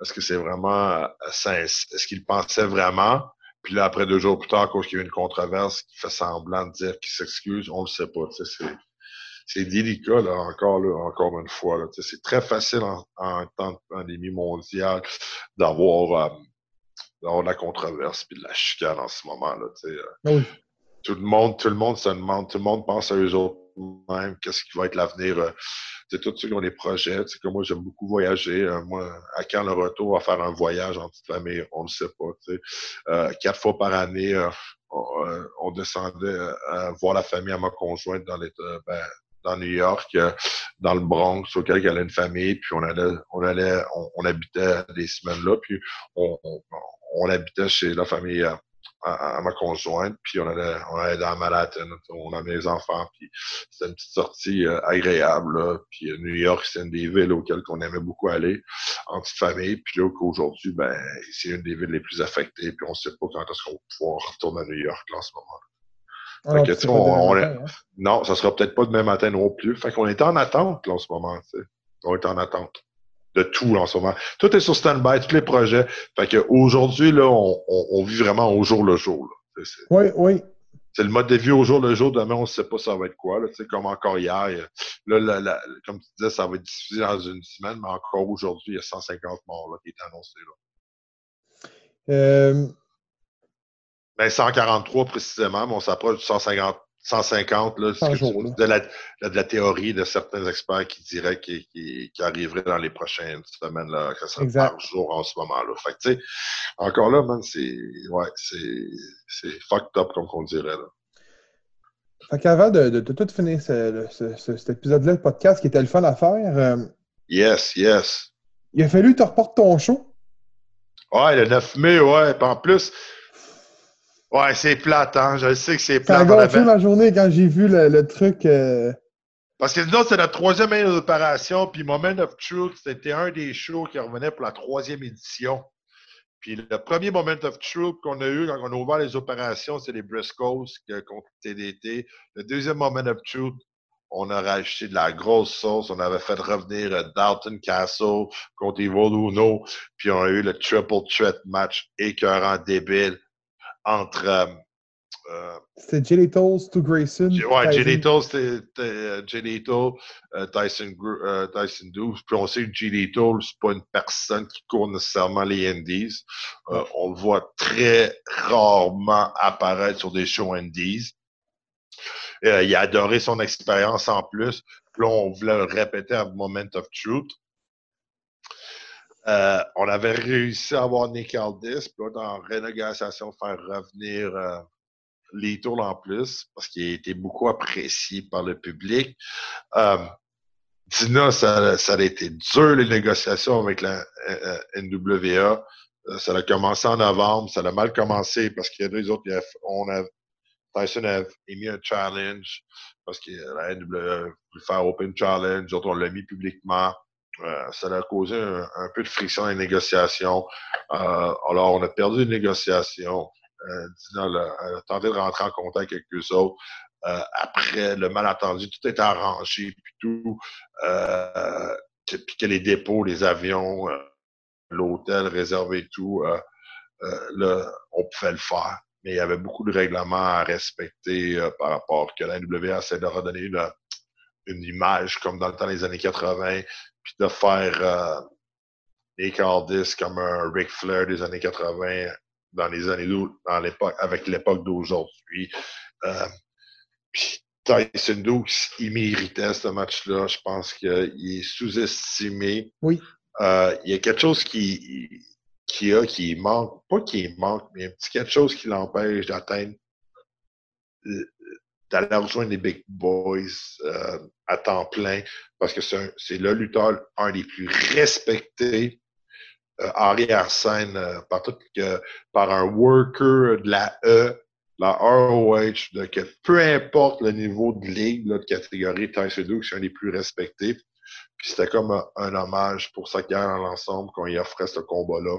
est-ce que c'est vraiment, est-ce qu'il pensait vraiment? Puis là, après deux jours plus tard, à cause qu'il y a eu une controverse qui fait semblant de dire qu'il s'excuse, on le sait pas. C'est délicat, là, encore, là, encore une fois. C'est très facile en, en, temps de pandémie mondiale d'avoir euh, d'avoir de la controverse puis de la chicane en ce moment. Là, euh. Tout le monde, tout le monde se demande, tout le monde pense à eux autres même, qu'est-ce qui va être l'avenir. Euh, c'est tous ceux qui ont des projets. Comme moi, j'aime beaucoup voyager. Euh, moi, à quand le retour à faire un voyage en petite famille, on ne sait pas. Euh, quatre fois par année, euh, on, descendait voir la famille à ma conjointe dans. Ben, dans New York, dans le Bronx, auquel il y avait une famille, puis on allait, on allait, on, habitait des semaines là, puis on, on habitait chez la famille à, ma conjointe, puis on allait, on allait dans Manhattan, on avait les enfants, puis c'était une petite sortie euh, agréable. Là. Puis euh, New York, c'est une des villes auxquelles on aimait beaucoup aller en petite famille. Puis là, qu'aujourd'hui, ben, c'est une des villes les plus affectées, puis on sait pas quand est-ce qu'on va pouvoir retourner à New York là, en ce moment. Que, on, hein? Non, ça sera peut-être pas demain matin non plus. Fait qu'on est en attente là, en ce moment. On est en attente de tout en ce moment. Tout est sur stand-by, tous les projets. Fait qu'aujourd'hui, là, on, on, vit vraiment au jour le jour. Oui, oui. C'est le mode de vie au jour le jour. Demain, on ne sait pas ça va être quoi. Là, comme encore hier. Là, comme tu disais, ça va être diffusé dans une semaine, mais encore aujourd'hui, il y a 150 morts là, qui est annoncé. Là. Euh... Ben, 143 précisément, mais on s'approche du 150 150, là, De, la, de la théorie de certains experts qui diraient qu'il qui, qui arriverait dans les prochaines semaines, là, que ça serait par jour en ce moment-là. Fait que, tu sais, encore là, man, c'est, ouais, c'est, c'est fucked up, comme on dirait, là. Fait qu'avant de, de, de, tout finir ce, ce, cet épisode-là, le podcast qui était le fun à faire. Euh, yes, yes. Il a fallu que tu reportes ton show. Ouais, le 9 mai, ouais. En plus, Ouais, c'est plate, hein. Je sais que c'est plate. Ça a gonflé ma journée quand j'ai vu le, truc. Euh, Parce que nous, c'est notre troisième année d'opération, puis Moment of Truth, c'était un des shows qui revenait pour la troisième édition. Puis le premier Moment of Truth qu'on a eu quand on a ouvert les opérations, c'est les Briscoes contre TDT. Le deuxième Moment of Truth, on a rajouté de la grosse sauce. On avait fait revenir euh, Dalton Castle contre Evil Uno. Puis on a eu le triple threat match écœurant débile entre. Euh, euh, c'était Stu Grayson. Ouais, Jelly Toll, c'était Jelly Toll, euh, Tyson, Tyson Dukes. Puis on sait que Toll, c'est pas une personne qui court nécessairement les Indies. on le voit très rarement apparaître sur des shows Indies. il a adoré son expérience en plus. Puis là, on voulait le répéter à Moment of Truth. Euh, on avait réussi à avoir Nick Aldis, puis là, dans renégociation, faire revenir euh, les tours en plus, parce qu'il a été beaucoup apprécié par le public. Euh, Dina, ça, a été dur, les négociations avec la euh, NWA. Ça a commencé en novembre, ça a mal commencé parce qu'il y a deux autres, on a, Tyson a émis un challenge parce que la NWA voulait faire Open Challenge. D'autres, on l'a mis publiquement. Euh, ça a causé un, peu de friction dans les négociations. Euh, alors, on a perdu une négociation. Euh, Dina a, tenté de rentrer en contact avec eux autres. Euh, après le malentendu, tout est arrangé, puis tout. Euh, que, puis que les dépôts, les avions, l'hôtel réservé tout, là, on pouvait le faire. Mais il y avait beaucoup de règlements à respecter par rapport que la NWA essaie de redonner une, une image comme dans le temps des années 80, puis de faire euh, Aldis comme un Ric Flair des années 80 dans les années dans l'époque avec l'époque d'aujourd'hui. Euh, puis Tyson Dukes, il méritait ce match-là. Je pense qu'il est sous-estimé. Oui. Euh, il y a quelque chose qui, qui a, qui manque, pas qui manque, mais un petit quelque chose qui l'empêche d'atteindre d'aller rejoindre les Big Boys euh, à temps plein parce que c'est le lutteur un des plus respectés euh, arrière-scène euh, par, par un worker de la E, la ROH, de, que peu importe le niveau de ligue, de catégorie, Tyson Duke, c'est un des plus respectés. Puis c'était comme un, hommage pour sa carrière dans l'ensemble qu'on y offrait ce combat-là.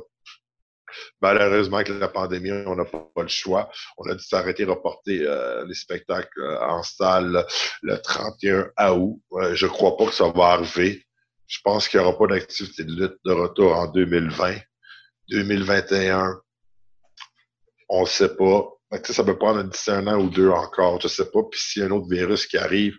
Malheureusement, avec la pandémie, on n'a pas, le choix. On a dû s'arrêter, reporter euh, les spectacles euh, en salle le 31 août. je ne crois pas que ça va arriver. Je pense qu'il n'y aura pas d'activité de lutte de retour en 2020. 2021, on ne sait pas ça peut prendre un an ou deux encore, je sais pas. Puis s'il y a un autre virus qui arrive,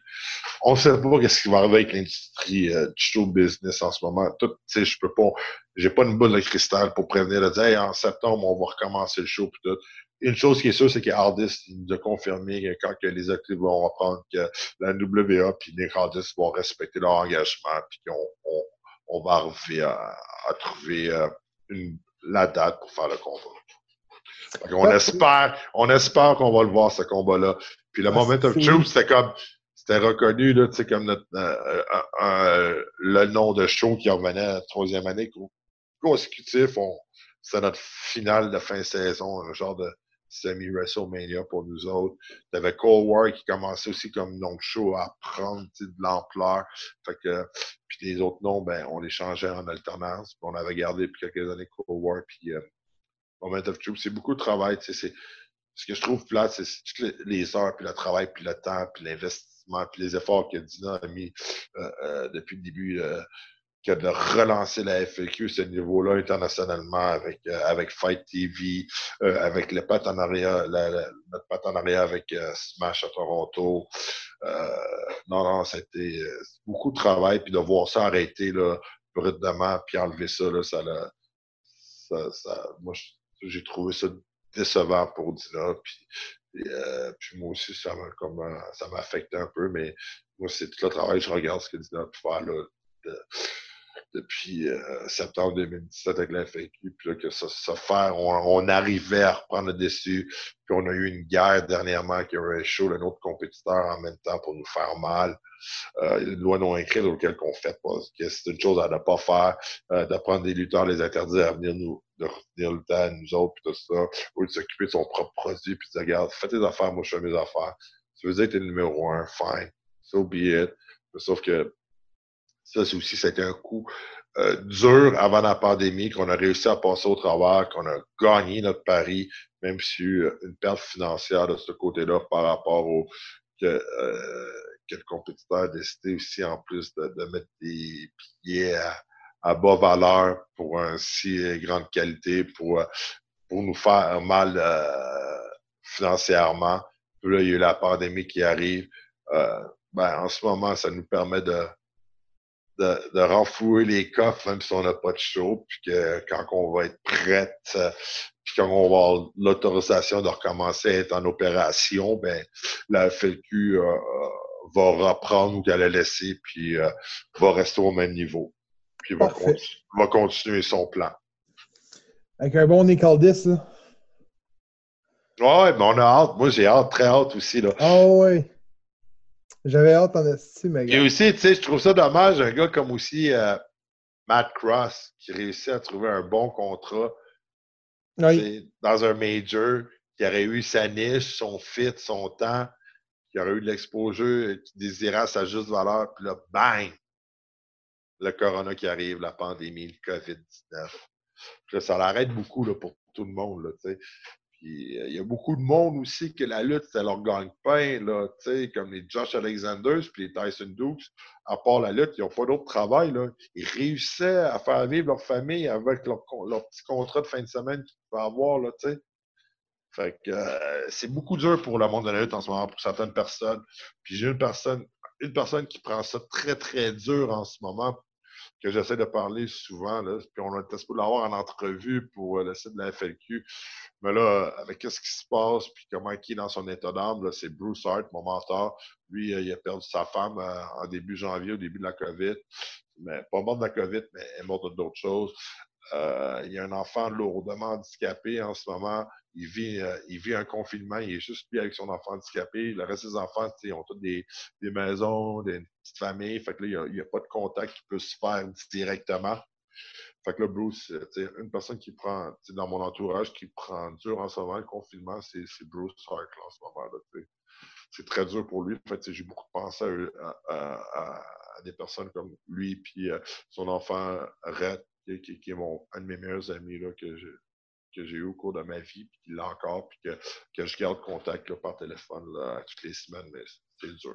on ne sait pas qu'est-ce qui va arriver avec l'industrie euh, du show business en ce moment. Tout, tu je peux pas, j'ai pas une boule de cristal pour prévenir de dire, en septembre, on va recommencer le show. Puis tout. Une chose qui est sûre, c'est que Hardis nous a confirmé que quand les actifs vont reprendre, que la WA puis les Hardis vont respecter leur engagement, puis qu'on on, va arriver à, trouver euh, une, la date pour faire le combat. On espère, on espère qu'on va le voir, ce combat-là. Puis le moment of truth, c'était comme, c'était reconnu, là, tu sais, comme notre, euh, euh, le nom de show qui revenait à la troisième année consécutif. C'était notre finale de fin de saison, un genre de semi-WrestleMania pour nous autres. Tu avais Cold War qui commençait aussi comme nom de show à prendre de l'ampleur. Fait que, puis les autres noms, ben, on les changeait en alternance. on avait gardé depuis quelques années Cold War puis euh, Moment of. C'est beaucoup de travail. Sais, ce que je trouve plate, c'est toutes les heures, puis le travail, puis le temps, puis l'investissement, puis les efforts que Dina a mis euh, euh, depuis le début euh, que de relancer la FAQ ce niveau-là internationalement avec, euh, avec Fight TV, euh, avec le partenariat, la, notre partenariat avec Smash à Toronto. non, non, c'était beaucoup de travail, puis de voir ça arrêter là, brutalement, puis enlever ça, là, ça, ça, ça, moi, je, j'ai trouvé ça décevant pour Dina. Puis, euh, puis moi aussi, ça m'a comme euh, ça m'a affecté un peu, mais moi, c'est tout le travail, je regarde ce que Dina a faire là, depuis euh, septembre 2017 avec la FAQ, puis là, que ça se faire, on, arrivait à reprendre le dessus, puis on a eu une guerre dernièrement qui aurait chaud un autre compétiteur en même temps pour nous faire mal. Euh, une loi non écrite auquel qu'on fait pas, c'est une chose à ne pas faire, euh, de des lutteurs, les interdire à venir nous, de revenir lutter à nous autres, puis tout ça, ou de s'occuper de son propre produit, puis de dire, regarde, fais tes affaires, moi je fais mes affaires. Tu veux dire que t'es le numéro un, fine, so be it. Sauf que ça, c'est aussi, c'était un coup euh, dur avant la pandémie, qu'on a réussi à passer au travers, qu'on a gagné notre pari, même si eu une perte financière de ce côté-là par rapport au que, euh, que le compétiteur a décidé aussi, en plus, de, de mettre des billets à, à, bas valeur pour un si grande qualité, pour, pour nous faire mal euh, financièrement. Puis là, il y a eu la pandémie qui arrive. Euh, ben, en ce moment, ça nous permet de, de, de renflouer les coffres, même si on n'a pas de show, puis que quand on va être prête, euh, puis quand on va avoir l'autorisation de recommencer à être en opération, ben la FLQ euh, euh, va reprendre ou qu'elle a laissé, puis va rester au même niveau. Puis va, va, continuer son plan. Avec un bon Nick Aldis, là. Ouais, mais on a hâte. Moi, j'ai hâte, très hâte aussi. Là. Ah ouais. J'avais hâte en estime, Et aussi, tu sais, je trouve ça dommage, un gars comme aussi euh, Matt Cross, qui réussit à trouver un bon contrat dans un major, qui aurait eu sa niche, son fit, son temps, qui aurait eu de l'exposure, qui désirait sa juste valeur, puis là, bang! Le corona qui arrive, la pandémie, le COVID-19. Là, ça l'arrête beaucoup là, pour tout le monde. Là, euh, il y a beaucoup de monde aussi que la lutte, c'est leur gagne-pain, comme les Josh Alexander puis les Tyson Dukes. À part la lutte, ils n'ont pas d'autre travail. Là. Ils réussissaient à faire vivre leur famille avec leur, petit contrat de fin de semaine qu'ils pouvaient avoir. Là. Fait que euh, c'est beaucoup dur pour le monde de la lutte en ce moment, pour certaines personnes. Puis j'ai une personne, une personne qui prend ça très, très dur en ce moment, j'essaie de parler souvent, puis on a testé de l'avoir en entrevue pour euh, le site de la FLQ. Mais là, avec ce qui se passe, puis comment il est dans son état d'âme, c'est Bruce Hart, mon mentor. Lui, euh, il a perdu sa femme en début janvier, au début de la COVID. Mais pas mort de la COVID, mais elle est morte d'autres choses. Euh, il y a un enfant lourdement handicapé en ce moment. Il vit, euh, il vit un confinement. Il est juste lui avec son enfant handicapé. Le reste des enfants, ils ont tous des, maisons, des petites familles. Là, il n'y a, pas de contact qui peut se faire directement. Fait que là, Bruce, euh, une personne qui prend, dans mon entourage, qui prend dur en ce moment, le confinement, c'est Bruce Hart en ce moment. C'est très dur pour lui. En fait, j'ai beaucoup pensé à, des personnes comme lui, puis son enfant Red, qui, qui, est mon, un de mes meilleurs amis là, que j'ai que j'ai eu au cours de ma vie, puis qu'il l'a encore, puis que, que, je garde contact là, par téléphone là, toutes les semaines, mais c'est dur.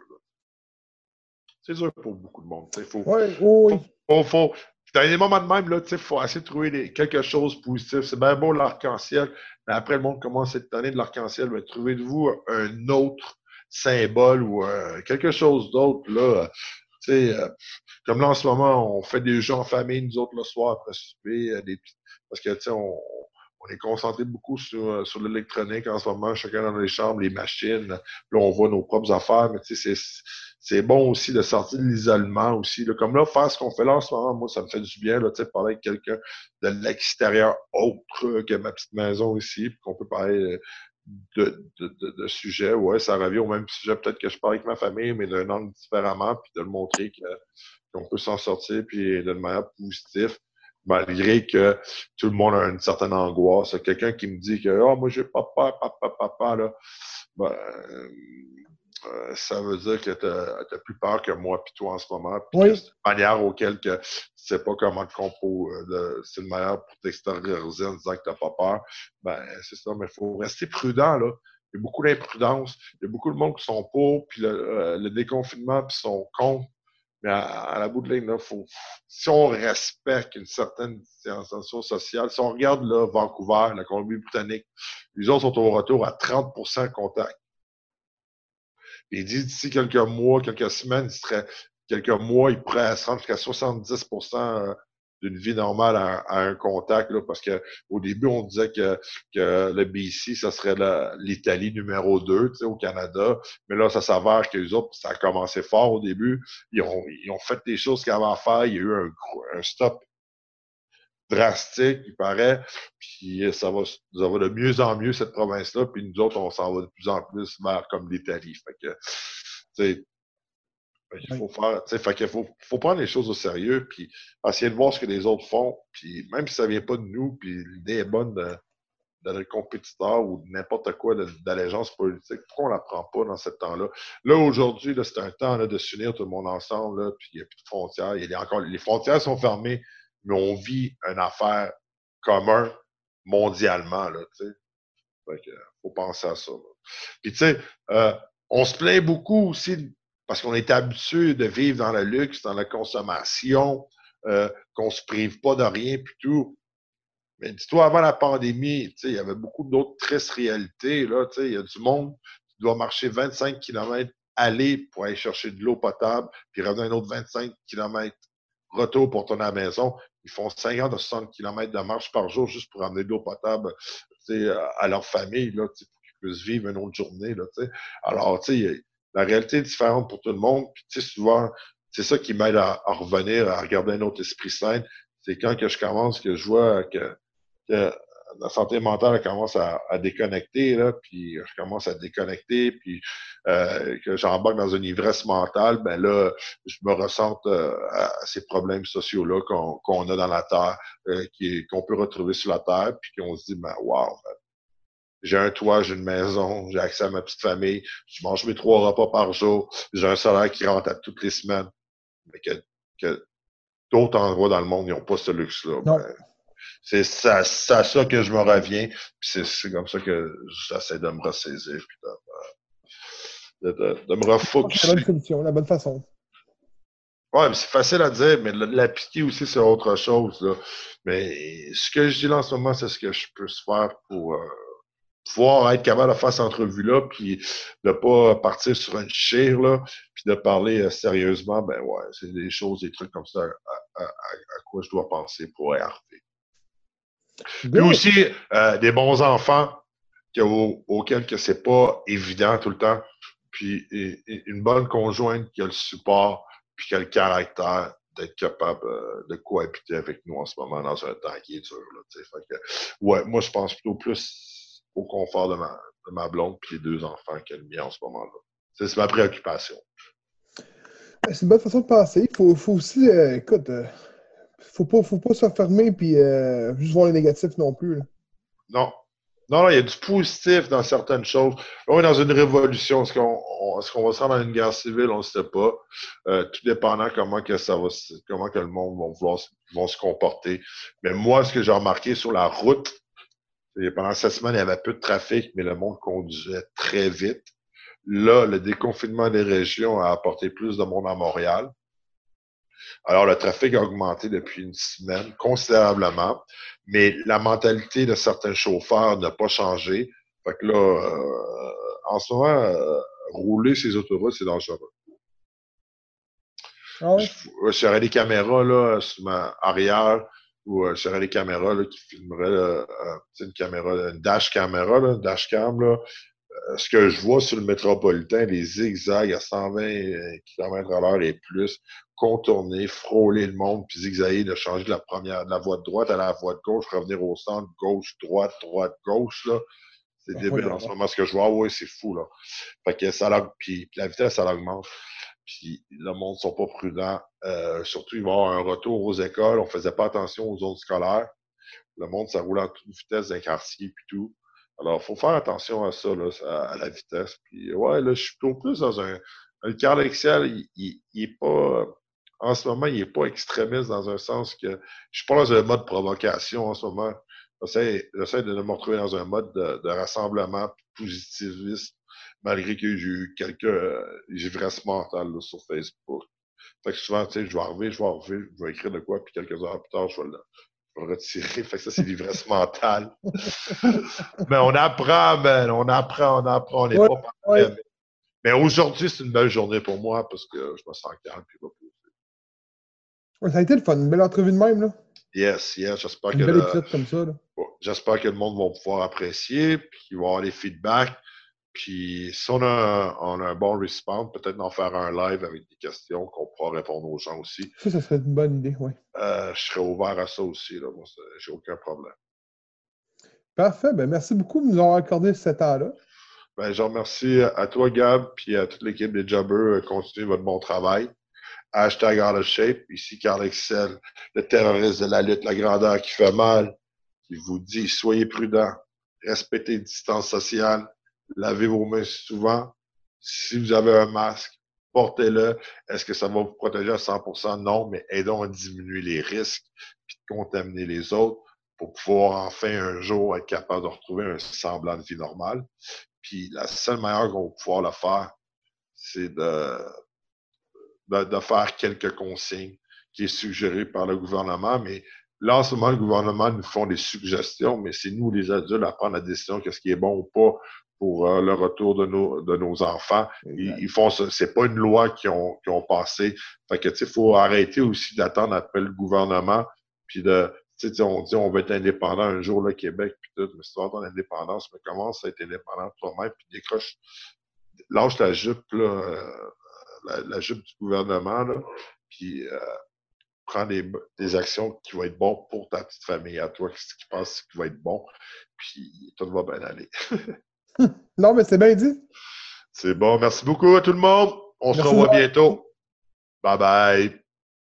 C'est dur pour beaucoup de monde. Il faut, oui, oui. Faut, faut, dans des moments de même, il faut essayer de trouver quelque chose de positif. C'est bien beau l'arc-en-ciel, mais après, le monde commence à donner de l'arc-en-ciel. Trouvez-vous un autre symbole ou euh, quelque chose d'autre. là sais, euh, comme là, en ce moment, on fait des jeux en famille, nous autres, le soir, après souper, euh, des, parce que, tu sais, on, on, est concentré beaucoup sur, euh, sur l'électronique en ce moment, chacun dans les chambres, les machines. Là, on voit nos propres affaires, mais tu sais, c'est bon aussi de sortir de l'isolement aussi. Là. Comme là, faire ce qu'on fait là en ce moment, moi, ça me fait du bien, tu sais, parler avec quelqu'un de l'extérieur autre que ma petite maison ici, puis qu'on peut parler de, de, de, sujet. Ouais, ça revient au même sujet. Peut-être que je parle avec ma famille, mais d'un angle différemment, puis de le montrer qu'on peut s'en sortir, puis de manière positive, malgré que tout le monde a une certaine angoisse. Quelqu'un qui me dit que oh, moi, j'ai pas peur, papa, papa, là. Ben, euh, ça veut dire que tu as, plus peur que moi puis toi en ce moment. Oui. c'est une manière auquel que tu sais pas comment te composer. C'est une manière pour t'extérioriser en disant que tu n'as pas peur. Ben, c'est ça, mais il faut rester prudent, là. Il y a beaucoup d'imprudence. Il y a beaucoup de monde qui sont pour, puis le, euh, le déconfinement, puis sont contre. Mais à, la bout de ligne, là, faut, si on respecte une certaine distanciation sociale, si on regarde là, Vancouver, la Colombie-Britannique, les autres sont au retour à 30% contact. Il dit d'ici quelques mois, quelques semaines, il serait quelques mois, il pourrait se rendre jusqu'à 70% euh, d'une vie normale à, un contact, là, parce que au début, on disait que, que le BC, ça serait l'Italie numéro 2 au Canada. Mais là, ça s'avère que les autres, ça a commencé fort au début. Ils ont, ils ont fait des choses qu'ils avaient à faire. Il y a eu un, un stop drastique, il paraît. Puis euh, ça va, ça va de mieux en mieux, cette province-là. Puis nous autres, on s'en va de plus en plus vers comme l'Italie. Fait que, tu sais, il faut faire, fait qu'il faut, faut prendre les choses au sérieux, puis essayer de voir ce que les autres font. Puis même si ça vient pas de nous, puis l'idée est bonne de, de notre compétiteur ou n'importe quoi d'allégeance politique, pourquoi on la prend pas dans ce temps-là? Là, aujourd'hui, c'est un temps là, de s'unir tout le monde ensemble, là, puis il n'y a plus de frontières. Il y a encore, les frontières sont fermées, mais on vit une affaire commune mondialement, là, faut penser à ça. Euh, on se plaint beaucoup aussi parce qu'on est habitué de vivre dans le luxe, dans la consommation, euh, qu'on se prive pas de rien, puis tout. Mais dis-toi, avant la pandémie, il y avait beaucoup d'autres tristes réalités, il y a du monde qui doit marcher 25 km aller pour aller chercher de l'eau potable, puis revenir un autre 25 km retour pour tourner à la maison. Ils font 50 à 60 km de marche par jour juste pour amener de l'eau potable à leur famille, là, pour qu'ils puissent vivre une autre journée. Là, Alors, la réalité est différente pour tout le monde. Puis, souvent, c'est ça qui m'aide à, revenir, à regarder un autre esprit sain. C'est quand que je commence, que je vois que, que la santé mentale commence à, déconnecter, là, puis je commence à déconnecter, puis euh, que j'embarque dans une ivresse mentale, ben là, je me ressens euh, à ces problèmes sociaux-là qu'on a dans la Terre, euh, qu'on peut retrouver sur la Terre, puis qu'on se dit, ben wow, j'ai un toit, j'ai une maison, j'ai accès à ma petite famille, je mange mes trois repas par jour, j'ai un salaire qui rentre à toutes les semaines. Mais que, que d'autres endroits dans le monde n'ont pas ce luxe-là. Ben, c'est ça, à ça que je me reviens, puis c'est comme ça que j'essaie de me ressaisir, puis de, de, de, me C'est refocusser. la bonne solution, la bonne façon. Ouais, mais c'est facile à dire, mais l'appliquer aussi, c'est autre chose. Là. Mais ce que je dis là en ce moment, c'est ce que je peux se faire pour euh, pouvoir être capable de faire cette entrevue-là, puis de pas partir sur une chire, là, puis de parler euh, sérieusement. Ben ouais, c'est des choses, des trucs comme ça à, à- à- à quoi je dois penser pour arriver. Puis aussi, euh, des bons enfants que, au- auxquels que c'est pas évident tout le temps. Puis et- et une bonne conjointe qui a le support, puis qui a le caractère d'être capable euh, de cohabiter avec nous en ce moment dans un temps qui est dur. Là, fait que, ouais, moi, je pense plutôt plus au confort de ma, de ma blonde puis les deux enfants que le mien en ce moment-là. C'est ma préoccupation. Ben, C'est une bonne façon de penser. Il faut, faut aussi, euh, écoute, euh, faut pas, faut pas se fermer puis euh, juste voir les négatifs non plus. Non. Non, il y a du positif dans certaines choses. On est dans une révolution. Est-ce qu'on qu'on va se rendre dans une guerre civile? On ne sait pas. Euh, tout dépendant comment que ça va comment que le monde va vont se comporter. Mais moi, ce que j'ai remarqué sur la route, pendant cette semaine, il y avait peu de trafic, mais le monde conduisait très vite. Là, le déconfinement des régions a apporté plus de monde à Montréal. Alors, le trafic a augmenté depuis une semaine considérablement, mais la mentalité de certains chauffeurs n'a pas changé. Fait que là, euh, en ce moment, euh, rouler ces autoroutes, c'est dangereux. Ah ouais? Je- J'aurais des caméras là, sur ma arrière ou euh, j'aurais des caméras là, qui filmeraient là, euh, une caméra, une dash caméra, là, une dash cam. Là. Euh, ce que je vois sur le métropolitain, les zigzags à 120 km à l'heure et plus, contourner, frôler le monde, puis zigzaguer, de changer de la première, de la voie de droite à la voie de gauche, revenir au centre, gauche, droite, droite, gauche, là. C'est Ah, débile en ce moment. Ce que je vois, oui, c'est fou, là. Fait que ça, puis, puis la vitesse, ça augmente. Puis le monde ne sont pas prudents. Euh, surtout, il va y avoir un retour aux écoles. On faisait pas attention aux zones scolaires. Le monde, ça roule en toute vitesse d'un quartier puis tout. Alors, il faut faire attention à ça, là, à, à la vitesse. Puis ouais, là, je suis plutôt plus dans un. Le Carl Excel, il, il, il est pas. En ce moment, il n'est pas extrémiste dans un sens que je suis pas dans un mode provocation en ce moment. J'essaie j'essaie de me retrouver dans un mode de, de rassemblement positiviste, malgré que j'ai eu quelques euh, ivresses mentales là, sur Facebook. Fait que souvent, tu sais, je vais arriver, je vais arriver, je vais écrire de quoi, puis quelques heures plus tard, je vais le, je vais le retirer. Fait que ça, c'est l'ivresse mentale. (laughs) mais on apprend, man. On apprend, on apprend. On n'est Ouais, pas parfait. ouais. Mais, mais aujourd'hui, c'est une belle journée pour moi parce que je me sens calme puis. Ouais, ça a été le fun. Une belle entrevue de même. Là. Yes, yes. J'espère que, le- épisode comme ça. Bon, j'espère que le monde va pouvoir apprécier, puis qu'il va avoir des feedbacks. Puis si on a, un, on a un bon response, peut-être d'en faire un live avec des questions qu'on pourra répondre aux gens aussi. Ça, ça serait une bonne idée. Ouais. Euh, je serais ouvert à ça aussi. Là. Moi, j'ai aucun problème. Parfait. Ben, merci beaucoup de nous avoir accordé ce temps-là. Ben, je remercie à toi, Gab, puis à toute l'équipe des Jobbers. Euh, Continuez votre bon travail. Hashtag out of shape. Ici, Carl Excel, le terroriste de la lutte, la grandeur qui fait mal, qui vous dit soyez prudents, respectez les distances sociales, lavez vos mains souvent. Si vous avez un masque, portez-le. Est-ce que ça va vous protéger à 100%? Non, mais aidons à diminuer les risques puis de contaminer les autres pour pouvoir enfin un jour être capable de retrouver un semblant de vie normale. Puis la seule manière qu'on va pouvoir le faire, c'est de, de, de faire quelques consignes qui est suggéré par le gouvernement. Mais là, en ce moment, le gouvernement nous font des suggestions, mais c'est nous, les adultes, à prendre la décision qu'est-ce qui est bon ou pas pour euh, le retour de nos, de nos enfants. Ils, ils font ça. C'est pas une loi qu'ils ont, qu'ils ont passée. Fait que, tu sais, faut arrêter aussi d'attendre après le gouvernement, puis de, tu sais, on dit on va être indépendant un jour, le Québec, puis tout, mais si tu vas ton indépendance, mais commence à être indépendant toi-même, puis décroche, lâche la jupe, là, euh, la, la jupe du gouvernement, là, puis euh, prends des, des actions qui vont être bonnes pour ta petite famille, à toi, ce qui pense qui va être bon, puis tout va bien aller. (laughs) Non, mais c'est bien dit. C'est bon. Merci beaucoup à tout le monde. On se revoit bientôt. Bye bye.